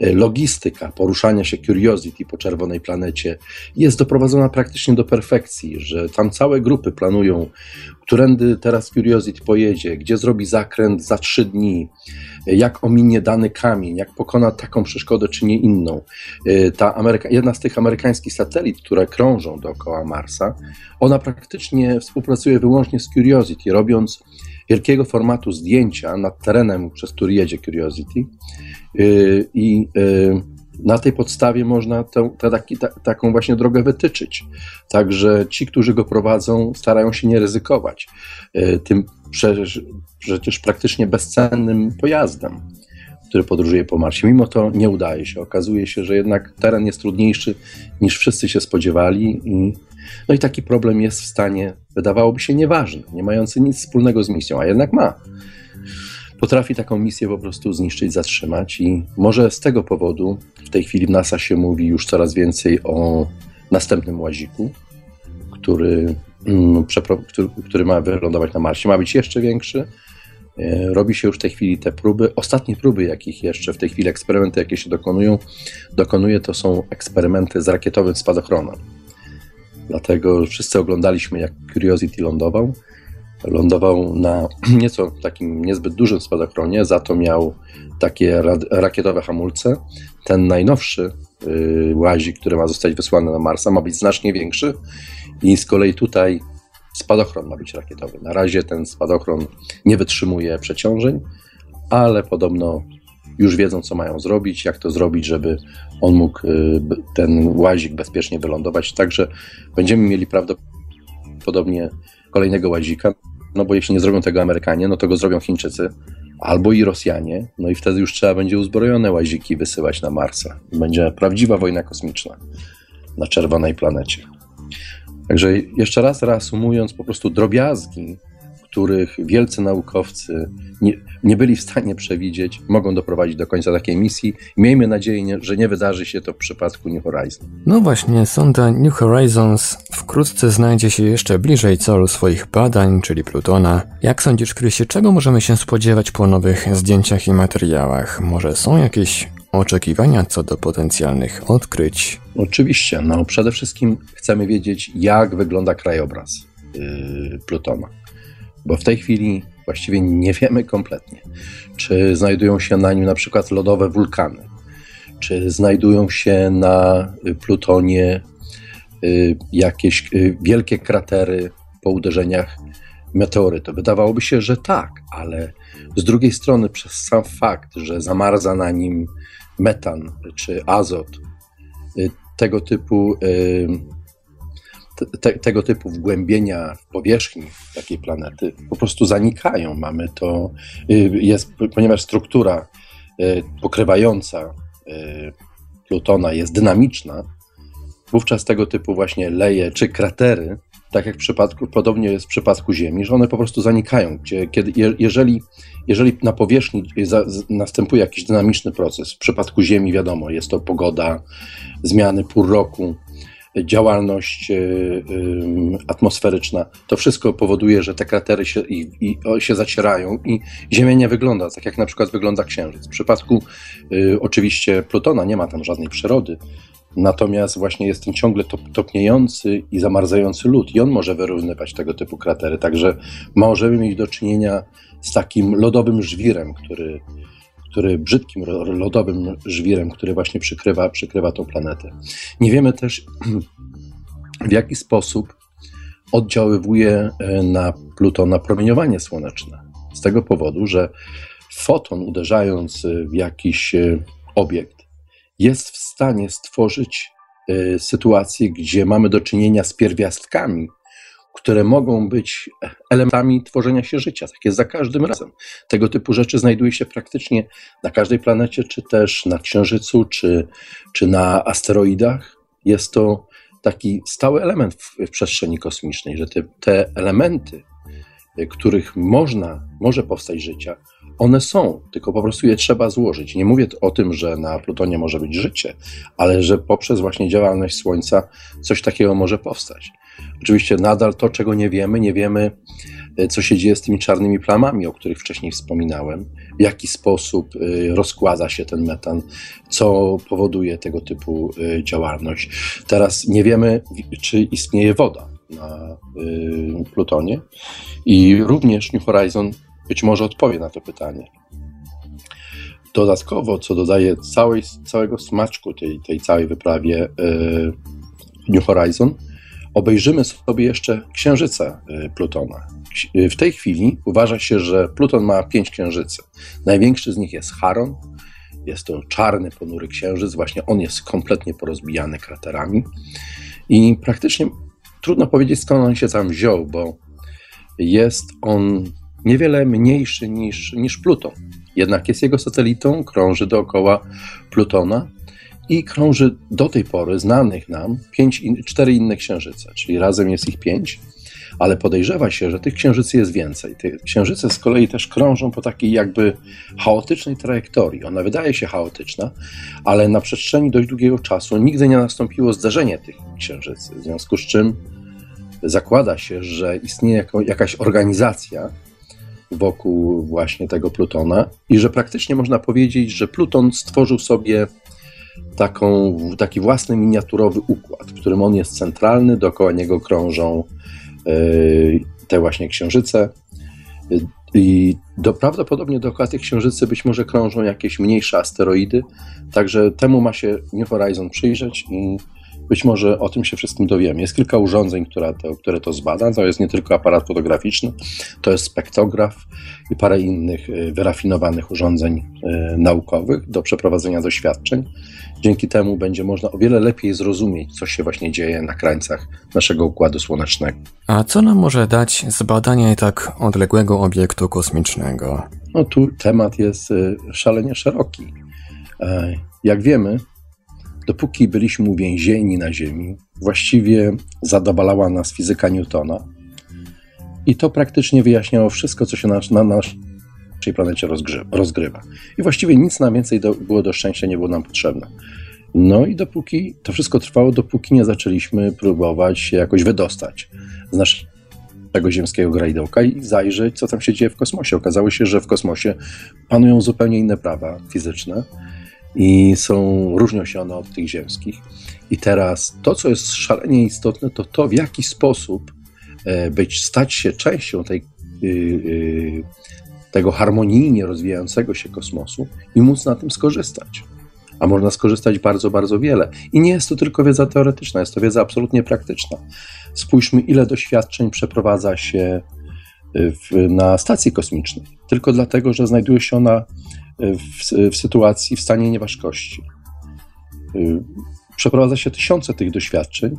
Speaker 3: E, logistyka poruszania się Curiosity po czerwonej planecie jest doprowadzona praktycznie do perfekcji, że tam całe grupy planują, którędy teraz Curiosity pojedzie, gdzie zrobi zakręt za trzy dni, jak ominie dany kamień, jak pokona taką przeszkodę czy nie inną. E, ta Ameryka, jedna z tych amerykańskich satelit, które krążą dookoła Marsa, ona praktycznie współpracuje wyłącznie z Curiosity, robiąc wielkiego formatu zdjęcia nad terenem, przez który jedzie Curiosity y, i y, na tej podstawie można tę, taki, ta, taką właśnie drogę wytyczyć. Także ci, którzy go prowadzą, starają się nie ryzykować y, tym przecież praktycznie bezcennym pojazdem, który podróżuje po Marsie. Mimo to nie udaje się. Okazuje się, że jednak teren jest trudniejszy niż wszyscy się spodziewali i no i taki problem jest w stanie, wydawałoby się nieważny, nie mający nic wspólnego z misją, a jednak ma. Potrafi taką misję po prostu zniszczyć, zatrzymać i może z tego powodu w tej chwili w NASA się mówi już coraz więcej o następnym łaziku, który, mm, który, który ma wylądować na Marsie. Ma być jeszcze większy, Robi się już w tej chwili te próby. Ostatnie próby, jakich jeszcze w tej chwili eksperymenty, jakie się dokonują, dokonuje to są eksperymenty z rakietowym spadochronem. Dlatego wszyscy oglądaliśmy, jak Curiosity lądował. Lądował na nieco takim niezbyt dużym spadochronie, za to miał takie rakietowe hamulce. Ten najnowszy yy, łazik, który ma zostać wysłany na Marsa, ma być znacznie większy i z kolei tutaj spadochron ma być rakietowy. Na razie ten spadochron nie wytrzymuje przeciążeń, ale podobno już wiedzą, co mają zrobić, jak to zrobić, żeby on mógł y, ten łazik bezpiecznie wylądować. Także będziemy mieli prawdopodobnie kolejnego łazika, no bo jeśli nie zrobią tego Amerykanie, no to go zrobią Chińczycy albo i Rosjanie, no i wtedy już trzeba będzie uzbrojone łaziki wysyłać na Marsa. Będzie prawdziwa wojna kosmiczna na czerwonej planecie. Także jeszcze raz reasumując, po prostu drobiazgi których wielcy naukowcy nie, nie byli w stanie przewidzieć, mogą doprowadzić do końca takiej misji. Miejmy nadzieję, że nie wydarzy się to w przypadku New Horizons.
Speaker 2: No właśnie, sonda New Horizons wkrótce znajdzie się jeszcze bliżej celu swoich badań, czyli Plutona. Jak sądzisz, Krysie, czego możemy się spodziewać po nowych zdjęciach i materiałach? Może są jakieś oczekiwania co do potencjalnych odkryć?
Speaker 3: Oczywiście, no przede wszystkim chcemy wiedzieć, jak wygląda krajobraz yy, Plutona bo w tej chwili właściwie nie wiemy kompletnie, czy znajdują się na nim na przykład lodowe wulkany, czy znajdują się na Plutonie y, jakieś y, wielkie kratery po uderzeniach meteorytu. Wydawałoby się, że tak, ale z drugiej strony przez sam fakt, że zamarza na nim metan czy azot, y, tego typu te, tego typu wgłębienia w powierzchni takiej planety po prostu zanikają. Mamy to, y, jest, ponieważ struktura y, pokrywająca y, Plutona jest dynamiczna, wówczas tego typu właśnie leje czy kratery, tak jak w przypadku, podobnie jest w przypadku Ziemi, że one po prostu zanikają. Gdzie, kiedy, jeżeli, jeżeli na powierzchni następuje jakiś dynamiczny proces, w przypadku Ziemi wiadomo, jest to pogoda, zmiany pół roku, działalność e, atmosferyczna, to wszystko powoduje, że te kratery się, i, i, się zacierają i Ziemia nie wygląda tak, jak na przykład wygląda Księżyc. W przypadku y, oczywiście Plutona nie ma tam żadnej przyrody, Natomiast właśnie jest ten ciągle top, topniejący i zamarzający lód i on może wyrównywać tego typu kratery. Także możemy mieć do czynienia z takim lodowym żwirem, który, który brzydkim lodowym żwirem, który właśnie przykrywa, przykrywa tą planetę. Nie wiemy też, w jaki sposób oddziaływuje e, na Plutona promieniowanie słoneczne. Z tego powodu, że foton uderzając w jakiś e, obiekt jest w stanie stworzyć e, sytuację, gdzie mamy do czynienia z pierwiastkami, które mogą być elementami tworzenia się życia. Tak jest za każdym razem. Tego typu rzeczy znajduje się praktycznie na każdej planecie, czy też na Księżycu, czy, czy na asteroidach. Jest to taki stały element w, w przestrzeni kosmicznej, że te, te elementy, e, których można, może powstać życia, one są, tylko po prostu je trzeba złożyć. Nie mówię o tym, że na Plutonie może być życie, ale że poprzez właśnie działalność Słońca coś takiego może powstać. Oczywiście nadal to, czego nie wiemy, nie wiemy, e, co się dzieje z tymi czarnymi plamami, o których wcześniej wspominałem, w jaki sposób e, rozkłada się ten metan, co powoduje tego typu e, działalność. Teraz nie wiemy, czy istnieje woda na Plutonie i również New Horizon być może odpowie na to pytanie. Dodatkowo, co dodaje całej, całego smaczku tej, tej całej wyprawie New Horizon, obejrzymy sobie jeszcze księżyce y, Plutona. Y, w tej chwili uważa się, że Pluton ma pięć księżycy. Największy z nich jest Charon. Jest to czarny, ponury księżyc. Właśnie on jest kompletnie porozbijany kraterami. I praktycznie trudno powiedzieć, skąd on się tam wziął, bo jest on niewiele mniejszy niż, niż Pluton. Jednak jest jego satelitą, krąży dookoła Plutona i krąży do tej pory znanych nam pięć in, cztery inne księżyce, czyli razem jest ich pięć, ale podejrzewa się, że tych księżycy jest więcej. Te księżyce z kolei też krążą po takiej jakby chaotycznej trajektorii. Ona wydaje się chaotyczna, ale na przestrzeni dość długiego czasu nigdy nie nastąpiło zderzenie tych księżycy, w związku z czym zakłada się, że istnieje jako, jakaś organizacja wokół właśnie tego Plutona i że praktycznie można powiedzieć, że Pluton stworzył sobie taką, taki własny miniaturowy układ, w którym on jest centralny, dookoła niego krążą e, te właśnie księżyce. I do, prawdopodobnie dookoła tych księżycy być może krążą jakieś mniejsze asteroidy, także temu ma się New Horizon przyjrzeć i być może o tym się wszystkim dowiemy. Jest kilka urządzeń, które to, które to zbada. To jest nie tylko aparat fotograficzny, to jest spektograf i parę innych e, wyrafinowanych urządzeń e, naukowych do przeprowadzenia doświadczeń. Dzięki temu będzie można o wiele lepiej zrozumieć, co się właśnie dzieje na krańcach naszego układu słonecznego.
Speaker 2: A co nam może dać zbadanie tak odległego obiektu kosmicznego?
Speaker 3: No tu temat jest e, szalenie szeroki. Jak wiemy, Dopóki byliśmy uwięzieni na Ziemi, właściwie zadowalała nas fizyka Newtona. I to praktycznie wyjaśniało wszystko, co się na, na naszej planecie rozgrywa. I właściwie nic nam więcej do, było do szczęścia nie było nam potrzebne. No i dopóki to wszystko trwało, dopóki nie zaczęliśmy próbować się jakoś wydostać z naszego ziemskiego grajdołka i zajrzeć, co tam się dzieje w kosmosie. Okazało się, że w kosmosie panują zupełnie inne prawa fizyczne i są różnią się one od tych ziemskich. I teraz to, co jest szalenie istotne, to to, w jaki sposób e, być, stać się częścią tej, y, y, tego harmonijnie rozwijającego się kosmosu i móc na tym skorzystać. A można skorzystać bardzo, bardzo wiele. I nie jest to tylko wiedza teoretyczna, jest to wiedza absolutnie praktyczna. Spójrzmy, ile doświadczeń przeprowadza się w, na stacji kosmicznej, tylko dlatego, że znajduje się ona w, w sytuacji, w stanie nieważkości. Y, przeprowadza się tysiące tych doświadczeń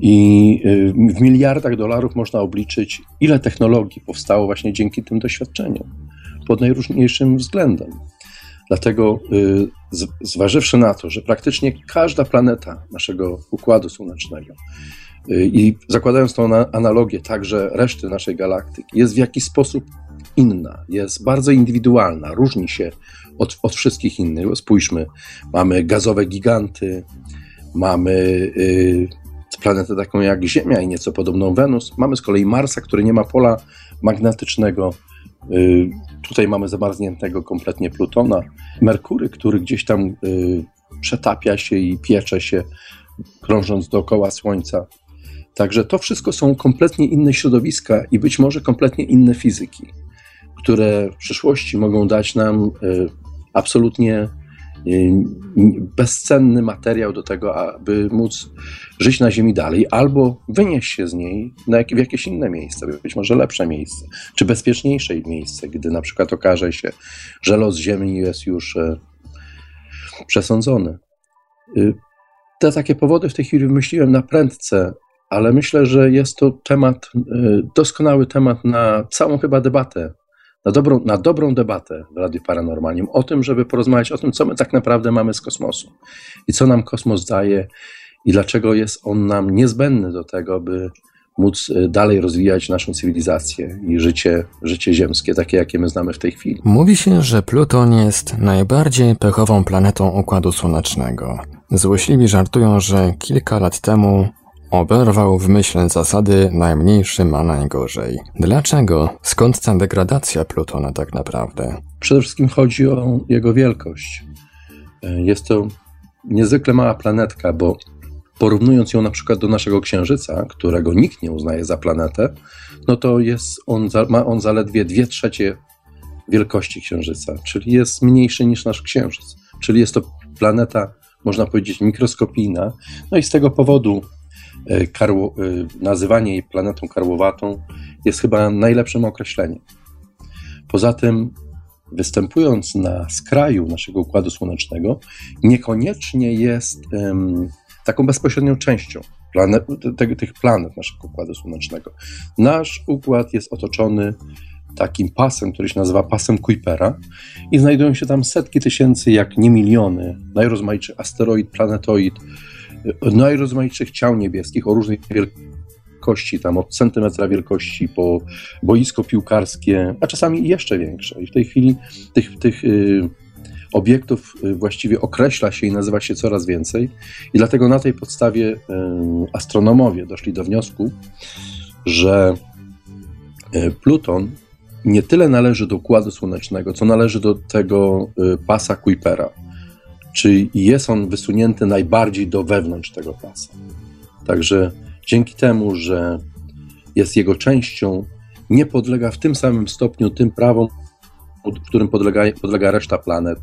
Speaker 3: i y, w miliardach dolarów można obliczyć, ile technologii powstało właśnie dzięki tym doświadczeniom, pod najróżniejszym względem. Dlatego, y, zważywszy na to, że praktycznie każda planeta naszego układu słonecznego i zakładając tą analogię także reszty naszej galaktyki, jest w jakiś sposób inna, jest bardzo indywidualna, różni się od, od wszystkich innych. Spójrzmy, mamy gazowe giganty, mamy y, planetę taką jak Ziemia i nieco podobną Wenus. Mamy z kolei Marsa, który nie ma pola magnetycznego. Y, tutaj mamy zamarzniętego kompletnie Plutona. Merkury, który gdzieś tam y, przetapia się i piecze się, krążąc dookoła Słońca. Także to wszystko są kompletnie inne środowiska i być może kompletnie inne fizyki, które w przyszłości mogą dać nam e, absolutnie bezcenny materiał do tego, aby móc żyć na Ziemi dalej, albo wynieść się z niej na jak, w jakieś inne miejsce, być może lepsze miejsce, czy bezpieczniejsze miejsce, gdy na przykład okaże się, że los Ziemi jest już e, przesądzony. Te takie powody w tej chwili wymyśliłem na prędce, ale myślę, że jest to temat, doskonały temat na całą chyba debatę na dobrą, na dobrą debatę w Radiu Paranormalnym o tym, żeby porozmawiać o tym, co my tak naprawdę mamy z kosmosu i co nam kosmos daje i dlaczego jest on nam niezbędny do tego, by móc y, dalej rozwijać naszą cywilizację i życie, życie ziemskie, takie jakie my znamy w tej chwili.
Speaker 2: Mówi się, że Pluton jest najbardziej pechową planetą Układu Słonecznego. Złośliwi żartują, że kilka lat temu Oberwał w myśl zasady najmniejszy ma najgorzej. Dlaczego? Skąd ta degradacja Plutona tak naprawdę?
Speaker 3: Przede wszystkim chodzi o jego wielkość. E, jest to niezwykle mała planetka, bo porównując ją na przykład do naszego Księżyca, którego nikt nie uznaje za planetę, no to jest on, ma on zaledwie 2 trzecie wielkości Księżyca, czyli jest mniejszy niż nasz Księżyc. Czyli jest to planeta, można powiedzieć, mikroskopijna. No i z tego powodu karło, e, nazywanie jej planetą karłowatą jest chyba najlepszym określeniem. Poza tym, występując na skraju naszego układu słonecznego, niekoniecznie jest um, taką bezpośrednią częścią planet, te, tych planet naszego układu słonecznego. Nasz układ jest otoczony takim pasem, który się nazywa pasem Kuipera i znajdują się tam setki tysięcy, jak nie miliony najrozmaitszych asteroid, planetoid, najrozmaitszych ciał niebieskich o różnej wielkości, tam od centymetra wielkości po boisko piłkarskie, a czasami jeszcze większe. I w tej chwili tych, tych y, obiektów y, właściwie określa się i nazywa się coraz więcej. I dlatego na tej podstawie y, astronomowie doszli do wniosku, że Pluton nie tyle należy do Układu Słonecznego, co należy do tego pasa Kuipera czy jest on wysunięty najbardziej do wewnątrz tego pasa. Także dzięki temu, że jest jego częścią, nie podlega w tym samym stopniu tym prawom, którym podlega, podlega reszta planet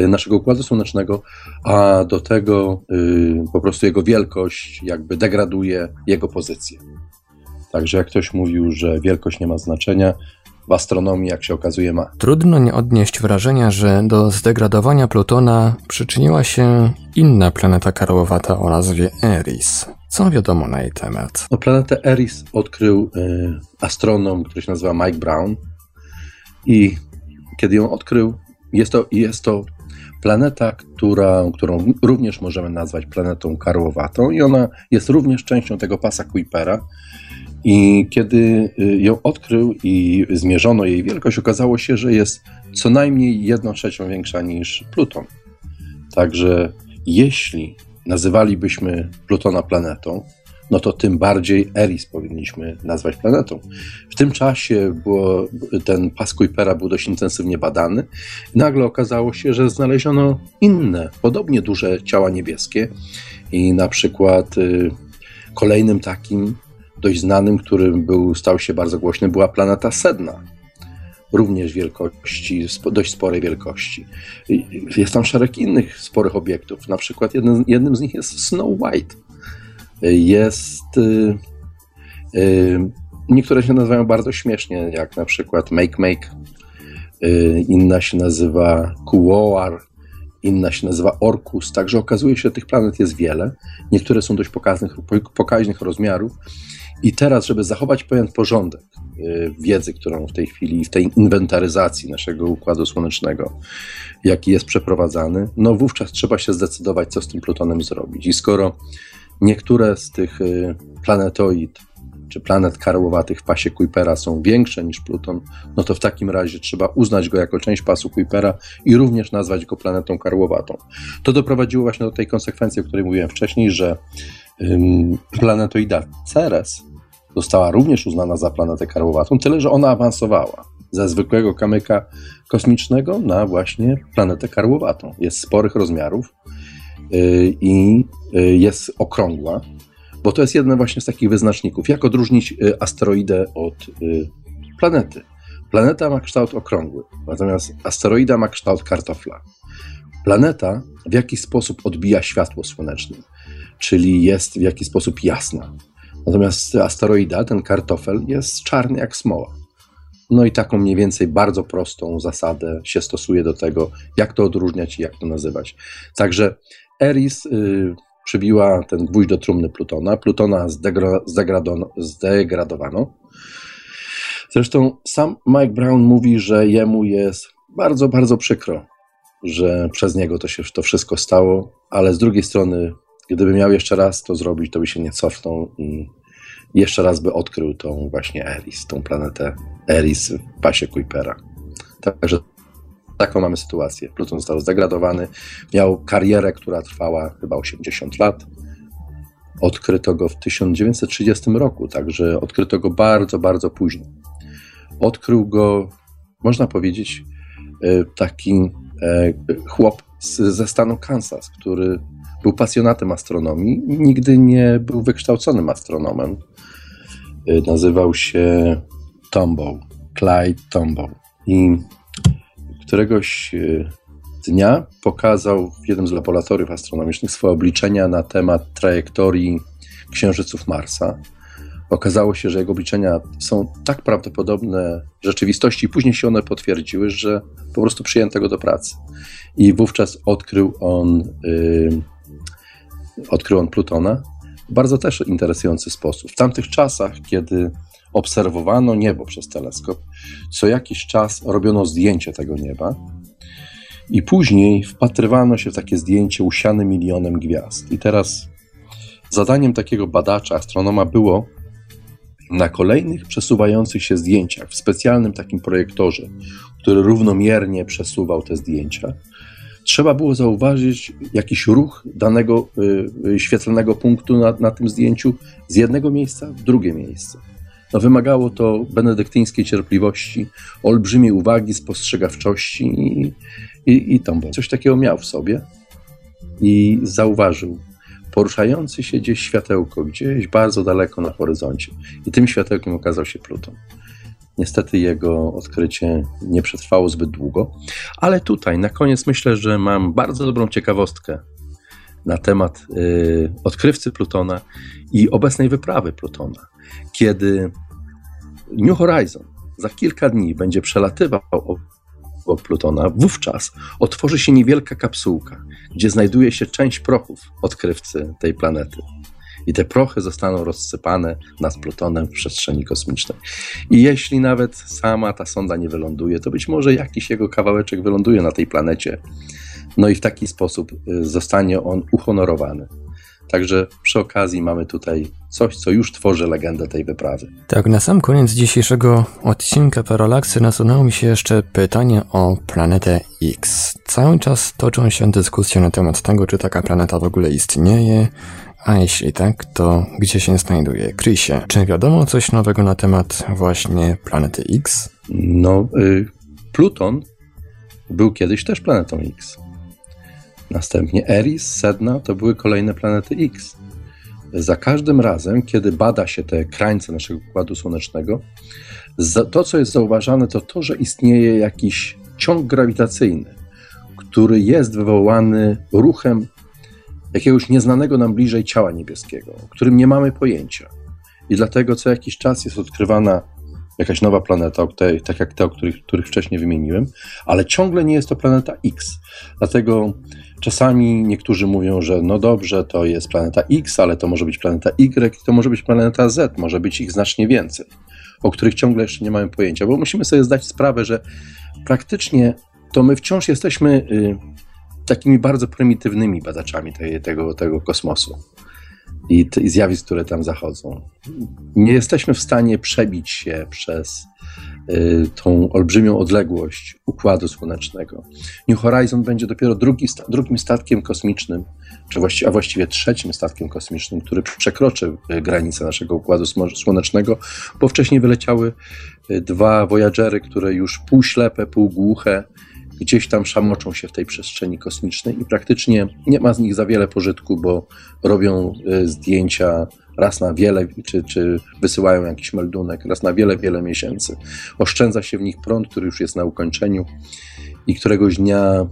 Speaker 3: y, naszego Układu Słonecznego, a do tego y, po prostu jego wielkość jakby degraduje jego pozycję. Także jak ktoś mówił, że wielkość nie ma znaczenia, w astronomii, jak się okazuje, ma.
Speaker 2: Trudno nie odnieść wrażenia, że do zdegradowania Plutona przyczyniła się inna planeta karłowata o nazwie Eris. Co wiadomo na jej temat?
Speaker 3: No, planetę Eris odkrył y, astronom, który się nazywa Mike Brown i kiedy ją odkrył, jest to, jest to planeta, która, którą również możemy nazwać planetą karłowatą i ona jest również częścią tego pasa Kuipera, i kiedy y, ją odkrył i zmierzono jej wielkość, okazało się, że jest co najmniej jedną trzecią większa niż Pluton. Także jeśli nazywalibyśmy Plutona planetą, no to tym bardziej Eris powinniśmy nazwać planetą. W tym czasie było, ten pas Kuipera był dość intensywnie badany. Nagle okazało się, że znaleziono inne, podobnie duże ciała niebieskie i na przykład y, kolejnym takim dość znanym, którym był, stał się bardzo głośny, była planeta Sedna. Również wielkości, dość sporej wielkości. Jest tam szereg innych sporych obiektów. Na przykład jednym, jednym z nich jest Snow White. Jest. Y, y, niektóre się nazywają bardzo śmiesznie, jak na przykład Make Make. Y, inna się nazywa Kuoar, inna się nazywa Orkus. Także okazuje się, że tych planet jest wiele. Niektóre są dość pokaźnych, pokaźnych rozmiarów i teraz, żeby zachować pewien porządek y, wiedzy, którą w tej chwili, w tej inwentaryzacji naszego układu słonecznego, jaki jest przeprowadzany, no wówczas trzeba się zdecydować, co z tym Plutonem zrobić. I skoro niektóre z tych y, planetoid czy planet karłowatych w pasie Kuipera są większe niż Pluton, no to w takim razie trzeba uznać go jako część pasu Kuipera i również nazwać go planetą karłowatą. To doprowadziło właśnie do tej konsekwencji, o której mówiłem wcześniej, że planetoida Ceres została również uznana za planetę karłowatą, tyle że ona awansowała ze zwykłego kamyka kosmicznego na właśnie planetę karłowatą. Jest sporych rozmiarów i jest okrągła, bo to jest jeden właśnie z takich wyznaczników. Jak odróżnić asteroidę od planety? Planeta ma kształt okrągły, natomiast asteroida ma kształt kartofla. Planeta w jakiś sposób odbija światło słoneczne, czyli jest w jakiś sposób jasna. Natomiast asteroida, ten kartofel, jest czarny jak smoła. No i taką mniej więcej bardzo prostą zasadę się stosuje do tego, jak to odróżniać i jak to nazywać. Także Eris y, przybiła ten gwóźdź do trumny Plutona. Plutona zdegra, zdegradowano. Zresztą sam Mike Brown mówi, że jemu jest bardzo, bardzo przykro, że przez niego to się to wszystko stało, ale z drugiej strony, gdyby miał jeszcze raz to zrobić, to by się nie cofnął i jeszcze raz by odkrył tą właśnie Eris, tą planetę Eris w pasie Kuipera. Także taką mamy sytuację. Pluton został zdegradowany, miał karierę, która trwała chyba 80 lat. Odkryto go w 1930 roku, także odkryto go bardzo, bardzo późno. Odkrył go, można powiedzieć, e, taki e, chłop ze stanu Kansas, który był pasjonatem astronomii nigdy nie był wykształconym astronomem. Y, nazywał się Tombow, Clyde Tombow. I któregoś y, dnia pokazał w jednym z laboratoriów astronomicznych swoje obliczenia na temat trajektorii księżyców Marsa. Okazało się, że jego obliczenia są tak prawdopodobne rzeczywistości, później się one potwierdziły, że po prostu przyjęto go do pracy. I wówczas odkrył on, yy, odkrył on Plutona bardzo też interesujący sposób. W tamtych czasach, kiedy obserwowano niebo przez teleskop, co jakiś czas robiono zdjęcie tego nieba i później wpatrywano się w takie zdjęcie usiane milionem gwiazd. I teraz zadaniem takiego badacza, astronoma było na kolejnych przesuwających się zdjęciach w specjalnym takim projektorze, który równomiernie przesuwał te zdjęcia, trzeba było zauważyć jakiś ruch danego y, y, świetlnego punktu na, na tym zdjęciu z jednego miejsca w drugie miejsce. No, wymagało to benedyktyńskiej cierpliwości, olbrzymiej uwagi, spostrzegawczości i, i, i tam coś takiego miał w sobie i zauważył poruszający się gdzieś światełko, gdzieś bardzo daleko na horyzoncie. I tym światełkiem okazał się Pluton. Niestety jego odkrycie nie przetrwało zbyt długo, ale tutaj na koniec myślę, że mam bardzo dobrą ciekawostkę na temat y, odkrywcy Plutona i obecnej wyprawy Plutona. Kiedy New Horizon za kilka dni będzie przelatywał od Plutona, wówczas otworzy się niewielka kapsułka, gdzie znajduje się część prochów odkrywcy tej planety i te prochy zostaną rozsypane nad Plutonem w przestrzeni kosmicznej. I jeśli nawet sama ta sonda nie wyląduje, to być może jakiś jego kawałeczek wyląduje na tej planecie. No i w taki sposób y, zostanie on uhonorowany. Także przy okazji mamy tutaj coś, co już tworzy legendę tej wyprawy.
Speaker 2: Tak, na sam koniec dzisiejszego odcinka Paralaksy nasunęło mi się jeszcze pytanie o planetę X. Cały czas toczą się dyskusje na temat tego, czy taka planeta w ogóle istnieje, a jeśli tak, to gdzie się znajduje? Chrisie, czy wiadomo coś nowego na temat właśnie planety X?
Speaker 3: No, y, Pluton był kiedyś też planetą X. Następnie Eris, Sedna to były kolejne planety X. Za każdym razem, kiedy bada się te krańce naszego układu słonecznego, to co jest zauważane, to to, że istnieje jakiś ciąg grawitacyjny, który jest wywołany ruchem jakiegoś nieznanego nam bliżej ciała niebieskiego, o którym nie mamy pojęcia. I dlatego co jakiś czas jest odkrywana jakaś nowa planeta, tak jak te, o których, których wcześniej wymieniłem, ale ciągle nie jest to planeta X. Dlatego czasami niektórzy mówią, że no dobrze, to jest planeta X, ale to może być planeta Y, to może być planeta Z, może być ich znacznie więcej, o których ciągle jeszcze nie mamy pojęcia, bo musimy sobie zdać sprawę, że praktycznie to my wciąż jesteśmy y, takimi bardzo prymitywnymi badaczami tej, tego, tego kosmosu i, i zjawisk, które tam zachodzą. Nie jesteśmy w stanie przebić się przez y, tą olbrzymią odległość układu słonecznego. New Horizon będzie dopiero drugi, drugim statkiem kosmicznym, czy a właściwie trzecim statkiem kosmicznym, który przekroczy y, granice naszego układu słonecznego, bo wcześniej wyleciały y, dwa Voyagery, które już półślepe, półgłuche, gdzieś tam szamoczą się w tej przestrzeni kosmicznej i praktycznie nie ma z nich za wiele pożytku, bo robią e, zdjęcia raz na wiele, czy, czy wysyłają jakiś meldunek, raz na wiele, wiele miesięcy. Oszczędza się w nich prąd, który już jest na ukończeniu i któregoś dnia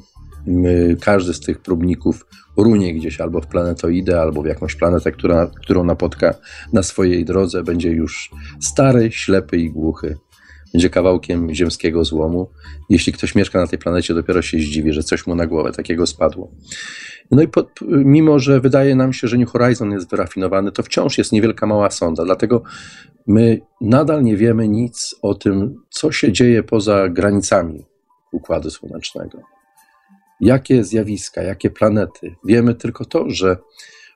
Speaker 3: każdy z tych próbników runie gdzieś albo w planetoidę, albo w jakąś planetę, która, którą napotka na swojej drodze, będzie już stary, ślepy i głuchy. Będzie kawałkiem ziemskiego złomu. Jeśli ktoś mieszka na tej planecie, dopiero się zdziwi, że coś mu na głowę takiego spadło. No i mimo, że wydaje nam się, że New Horizon jest wyrafinowany, to wciąż jest niewielka mała sonda. Dlatego my nadal nie wiemy nic o tym, co się dzieje poza granicami Układu Słonecznego jakie zjawiska, jakie planety. Wiemy tylko to, że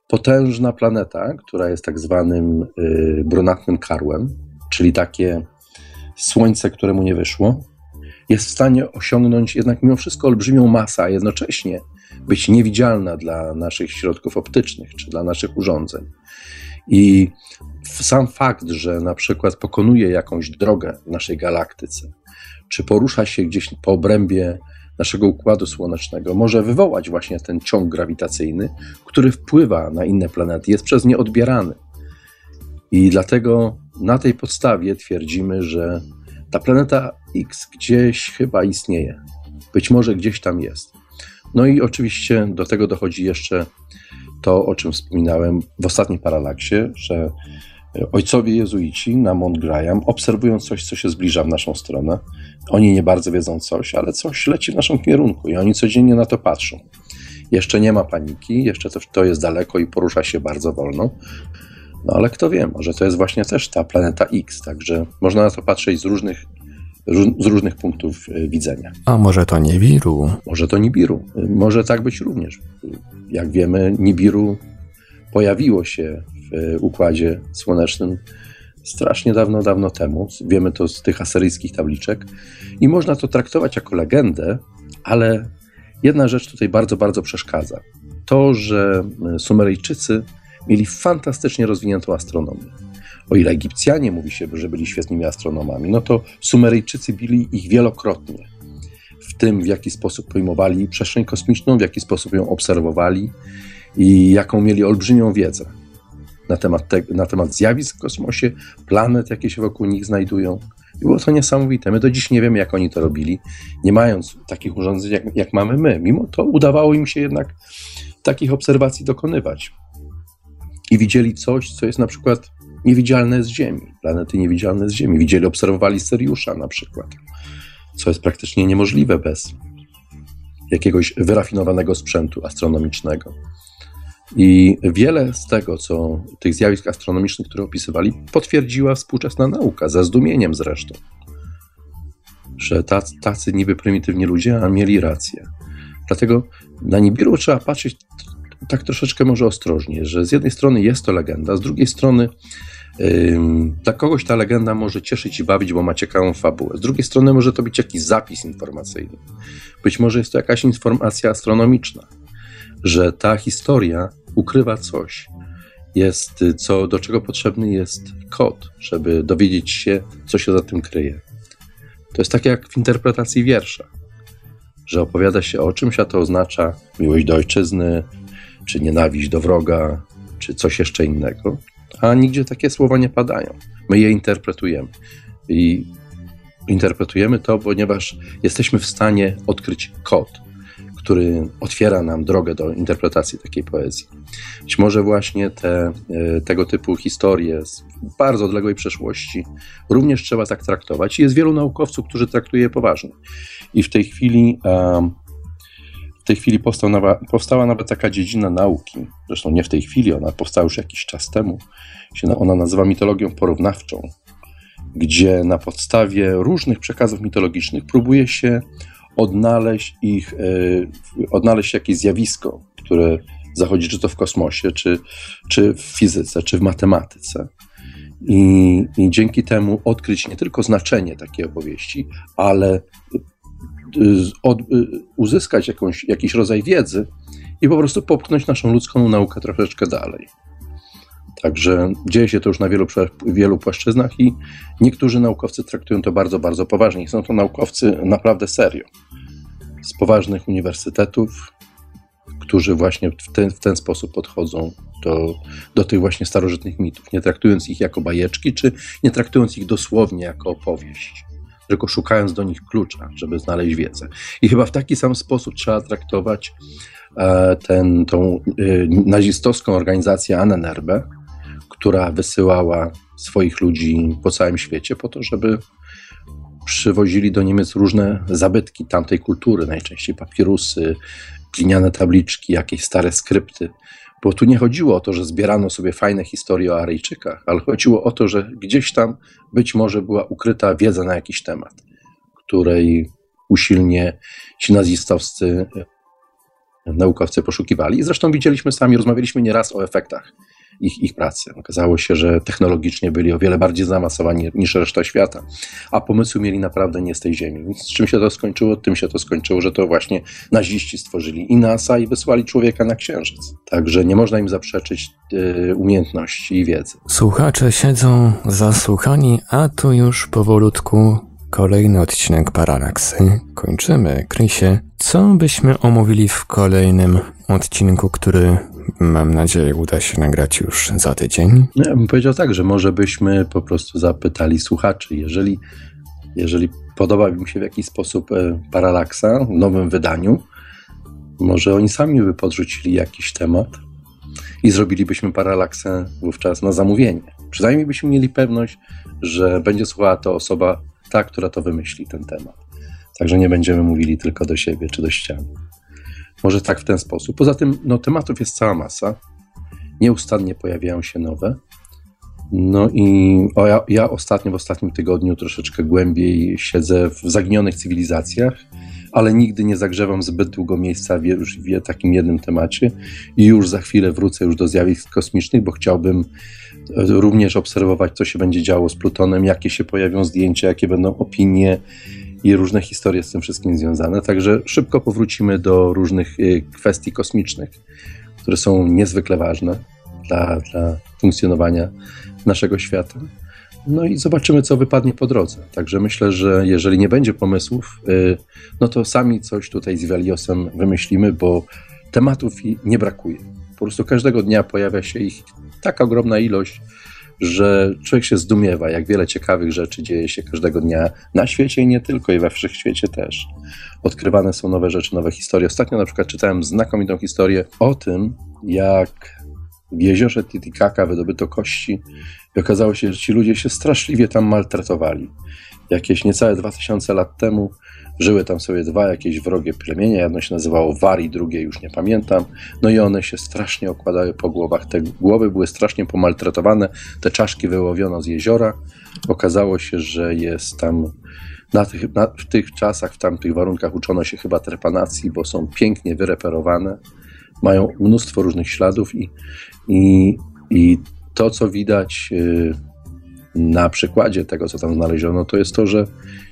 Speaker 3: potężna planeta, która jest tak zwanym y, brunatnym karłem, czyli takie słońce, któremu nie wyszło, jest w stanie osiągnąć jednak mimo wszystko olbrzymią masę, a jednocześnie być niewidzialna dla naszych środków optycznych czy dla naszych urządzeń. I sam fakt, że na przykład pokonuje jakąś drogę w naszej galaktyce, czy porusza się gdzieś po obrębie naszego układu słonecznego może wywołać właśnie ten ciąg grawitacyjny, który wpływa na inne planety, jest przez nie odbierany. I dlatego na tej podstawie twierdzimy, że ta planeta X gdzieś chyba istnieje. Być może gdzieś tam jest. No i oczywiście do tego dochodzi jeszcze to, o czym wspominałem w ostatnim paralaksie, że ojcowie jezuici na Mont Graham obserwują coś, co się zbliża w naszą stronę. Oni nie bardzo wiedzą coś, ale coś leci w naszym kierunku i oni codziennie na to patrzą. Jeszcze nie ma paniki, jeszcze to, to jest daleko i porusza się bardzo wolno. No ale kto wie, może to jest właśnie też ta planeta X, także można na to patrzeć z różnych, z różnych punktów e, widzenia.
Speaker 2: A może to Nibiru?
Speaker 3: Może to Nibiru. Może tak być również. Jak wiemy, Nibiru pojawiło się w Układzie Słonecznym strasznie dawno, dawno temu. Wiemy to z tych asyryjskich tabliczek i można to traktować jako legendę, ale jedna rzecz tutaj bardzo, bardzo przeszkadza. To, że Sumeryjczycy mieli fantastycznie rozwiniętą astronomię. O ile Egipcjanie mówi się, że byli świetnymi astronomami, no to Sumeryjczycy bili ich wielokrotnie. W tym, w jaki sposób pojmowali przestrzeń kosmiczną, w jaki sposób ją obserwowali i jaką mieli olbrzymią wiedzę na temat, te, na temat zjawisk w kosmosie, planet, jakie się wokół nich znajdują. I było to niesamowite. My do dziś nie wiemy, jak oni to robili, nie mając takich urządzeń, jak, jak mamy my. Mimo to udawało im się jednak takich obserwacji dokonywać. I widzieli coś, co jest na przykład niewidzialne z Ziemi, planety niewidzialne z Ziemi. Widzieli, obserwowali Seriusza na przykład, co jest praktycznie niemożliwe bez jakiegoś wyrafinowanego sprzętu astronomicznego. I wiele z tego, co tych zjawisk astronomicznych, które opisywali, potwierdziła współczesna nauka, ze zdumieniem zresztą. Że tacy, tacy niby prymitywni ludzie, a mieli rację. Dlatego na Nibiru trzeba patrzeć tak troszeczkę może ostrożnie, że z jednej strony jest to legenda, z drugiej strony dla kogoś ta legenda może cieszyć i bawić, bo ma ciekawą fabułę. Z drugiej strony może to być jakiś zapis informacyjny. Być może jest to jakaś informacja astronomiczna, że ta historia ukrywa coś. Jest, co, do czego potrzebny jest kod, żeby dowiedzieć się, co się za tym kryje. To jest tak jak w interpretacji wiersza, że opowiada się o czymś, a to oznacza miłość do ojczyzny, czy nienawiść do wroga, czy coś jeszcze innego, a nigdzie takie słowa nie padają. My je interpretujemy. I interpretujemy to, ponieważ jesteśmy w stanie odkryć kod, który otwiera nam drogę do interpretacji takiej poezji. Być może właśnie te, e, tego typu historie z bardzo odległej przeszłości również trzeba tak traktować. Jest wielu naukowców, którzy traktuje je poważnie. I w tej chwili w tej chwili powstał, powstała nawet taka dziedzina nauki, zresztą nie w tej chwili, ona powstała już jakiś czas temu, się ona nazywa mitologią porównawczą, gdzie na podstawie różnych przekazów mitologicznych próbuje się odnaleźć ich, e, odnaleźć jakieś zjawisko, które zachodzi czy to w kosmosie, czy, czy w fizyce, czy w matematyce. I, I dzięki temu odkryć nie tylko znaczenie takiej opowieści, ale od, e, uzyskać jakąś, jakiś rodzaj wiedzy i po prostu popchnąć naszą ludzką naukę troszeczkę dalej. Także dzieje się to już na wielu, wielu płaszczyznach i niektórzy naukowcy traktują to bardzo, bardzo poważnie. Są to naukowcy naprawdę serio. z poważnych uniwersytetów, którzy właśnie w ten, w ten sposób podchodzą do, do tych właśnie starożytnych mitów, nie traktując ich jako bajeczki, czy nie traktując ich dosłownie jako opowieść, tylko szukając do nich klucza, żeby znaleźć wiedzę. I chyba w taki sam sposób trzeba traktować e, ten, tą e, nazistowską organizację Annenerbe, która wysyłała swoich ludzi po całym świecie po to, żeby przywozili do Niemiec różne zabytki tamtej kultury, najczęściej papirusy, gliniane tabliczki, jakieś stare skrypty. Bo tu nie chodziło o to, że zbierano sobie fajne historie o Aryjczykach, ale chodziło o to, że gdzieś tam być może była ukryta wiedza na jakiś temat, której usilnie ci nazistowscy naukowcy poszukiwali. I zresztą widzieliśmy sami, rozmawialiśmy nieraz o efektach ich, ich pracy. Okazało się, że technologicznie byli o wiele bardziej zaawansowani niż reszta świata, a pomysły mieli naprawdę nie z tej ziemi. Więc czym się to skończyło? Tym się to skończyło, że to właśnie naziści stworzyli i NASA i wysłali człowieka na Księżyc. Także nie można im zaprzeczyć y, umiejętności i wiedzy.
Speaker 2: Słuchacze siedzą zasłuchani, a tu już powolutku kolejny odcinek Paralaksy. Kończymy. Krysie, co byśmy omówili w kolejnym odcinku, który mam nadzieję uda się nagrać już za tydzień?
Speaker 3: No, ja bym powiedział tak, że może byśmy po prostu zapytali słuchaczy, jeżeli, jeżeli podoba im się w jakiś sposób e, Paralaksa w nowym wydaniu, może oni sami by podrzucili jakiś temat i zrobilibyśmy Paralaksę wówczas na zamówienie. Przynajmniej byśmy mieli pewność, że będzie słuchała to osoba ta, która to wymyśli, ten temat. Także nie będziemy mówili tylko do siebie czy do ściany. Może tak w ten sposób. Poza tym no, tematów jest cała masa. Nieustannie pojawiają się nowe. No i o, ja, ja, ostatnio, w ostatnim tygodniu troszeczkę głębiej siedzę w zaginionych cywilizacjach, ale nigdy nie zagrzewam zbyt długo miejsca w, już w takim jednym temacie i już za chwilę wrócę już do zjawisk kosmicznych, bo chciałbym e, również obserwować, co się będzie działo z Plutonem, jakie się pojawią zdjęcia, jakie będą opinie, i różne historie z tym wszystkim związane. Także szybko powrócimy do różnych y, kwestii kosmicznych, które są niezwykle ważne dla, dla funkcjonowania naszego świata. No i zobaczymy, co wypadnie po drodze. Także myślę, że jeżeli nie będzie pomysłów, y, no to sami coś tutaj z Valiosem wymyślimy, bo tematów nie brakuje. Po prostu każdego dnia pojawia się ich taka ogromna ilość, że człowiek się zdumiewa, jak wiele ciekawych rzeczy dzieje się każdego dnia na świecie i nie tylko, i we wszechświecie też. Odkrywane są nowe rzeczy, nowe historie. Ostatnio na przykład czytałem znakomitą historię o tym, jak w jeziorze Titicaca wydobyto kości i okazało się, że ci ludzie się straszliwie tam maltretowali. Jakieś niecałe 2000 lat temu Żyły tam sobie dwa jakieś wrogie plemienia, jedno się nazywało Wari, drugie już nie pamiętam. No i one się strasznie okładały po głowach. Te głowy były strasznie pomaltretowane, te czaszki wyłowiono z jeziora. Okazało się, że jest tam na tych, na, w tych czasach, w tamtych warunkach uczono się chyba trepanacji, bo są pięknie wyreperowane, mają mnóstwo różnych śladów i, i, i to, co widać y, na przykładzie tego, co tam znaleziono, to jest to, że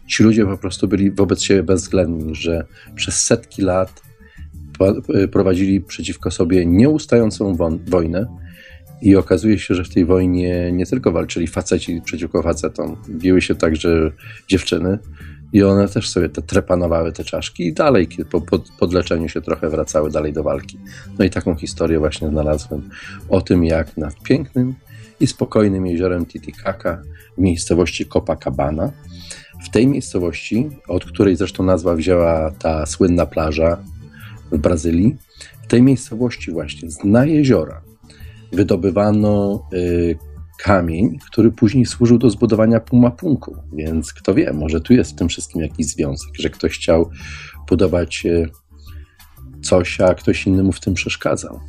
Speaker 3: ci ludzie po prostu byli wobec siebie bezwzględni, że przez setki lat prowadzili przeciwko sobie nieustającą wojnę i okazuje się, że w tej wojnie nie tylko walczyli faceci przeciwko facetom, biły się także dziewczyny i one też sobie te trepanowały te czaszki i dalej po, po, po leczeniu się trochę wracały dalej do walki. No i taką historię właśnie znalazłem o tym, jak nad pięknym i spokojnym jeziorem Titicaca w miejscowości Copacabana w tej miejscowości, od której zresztą nazwa wzięła ta słynna plaża w Brazylii, w tej miejscowości właśnie na jeziora wydobywano y, kamień, który później służył do zbudowania pumapunku. Więc kto wie, może tu jest w tym wszystkim jakiś związek, że ktoś chciał budować y, coś, a ktoś innemu w tym przeszkadzał.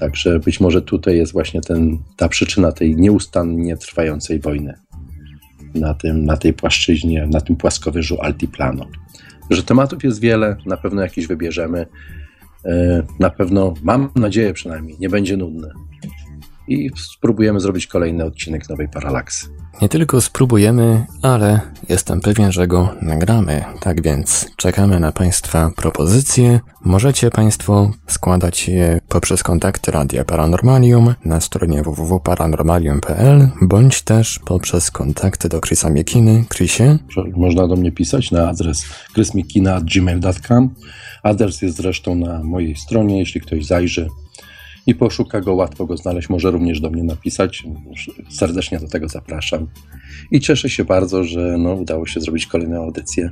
Speaker 3: Także być może tutaj jest właśnie ten, ta przyczyna tej nieustannie trwającej wojny na, tym, na tej płaszczyźnie, na tym płaskowyżu Altiplano. Że tematów jest wiele, na pewno jakieś wybierzemy. E, na pewno, mam nadzieję przynajmniej, nie będzie nudny. I spróbujemy zrobić kolejny odcinek nowej Paralaksy.
Speaker 2: Nie tylko spróbujemy, ale jestem pewien, że go nagramy. Tak więc czekamy na Państwa propozycje. Możecie Państwo składać je poprzez kontakty Radia Paranormalium na stronie www.paranormalium.pl bądź też poprzez kontakty do Chrisa Miekiny. Chrisie?
Speaker 3: Można do mnie pisać na adres chrismikina.gmail.com Adres jest zresztą na mojej stronie, jeśli ktoś zajrzy i poszuka go, łatwo go znaleźć, może również do mnie napisać. Serdecznie do tego zapraszam. I cieszę się bardzo, że no, udało się zrobić kolejną audycję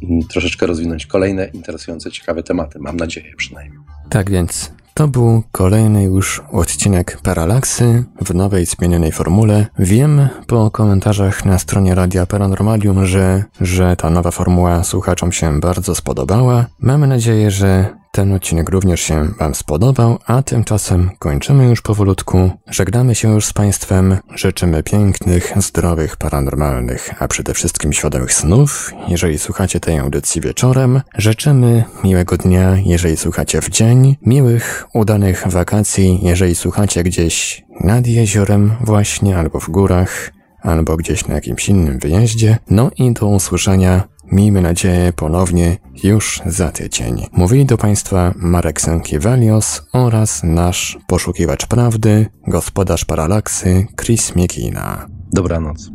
Speaker 3: i troszeczkę rozwinąć kolejne interesujące, ciekawe tematy. Mam nadzieję przynajmniej.
Speaker 2: Tak więc to był kolejny już odcinek Paralaksy w nowej, zmienionej formule. Wiem po komentarzach na stronie Radia Paranormalium, że, że ta nowa formuła słuchaczom się bardzo spodobała. Mamy nadzieję, że ten odcinek również się Wam spodobał, a tymczasem kończymy już powolutku. Żegnamy się już z Państwem. Życzymy pięknych, zdrowych, paranormalnych, a przede wszystkim świadomych snów, jeżeli słuchacie tej audycji wieczorem. Życzymy miłego dnia, jeżeli słuchacie w dzień, miłych, udanych wakacji, jeżeli słuchacie gdzieś nad jeziorem właśnie albo w górach albo gdzieś na jakimś innym wyjeździe. No i do usłyszenia Miejmy nadzieję ponownie już za tydzień. Mówili do Państwa Marek Sankiewalios oraz nasz poszukiwacz prawdy, gospodarz paralaksy Chris Miekina.
Speaker 3: Dobranoc.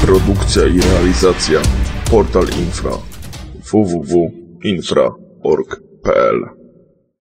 Speaker 1: Produkcja i realizacja Portal Infra www.infra.org.pl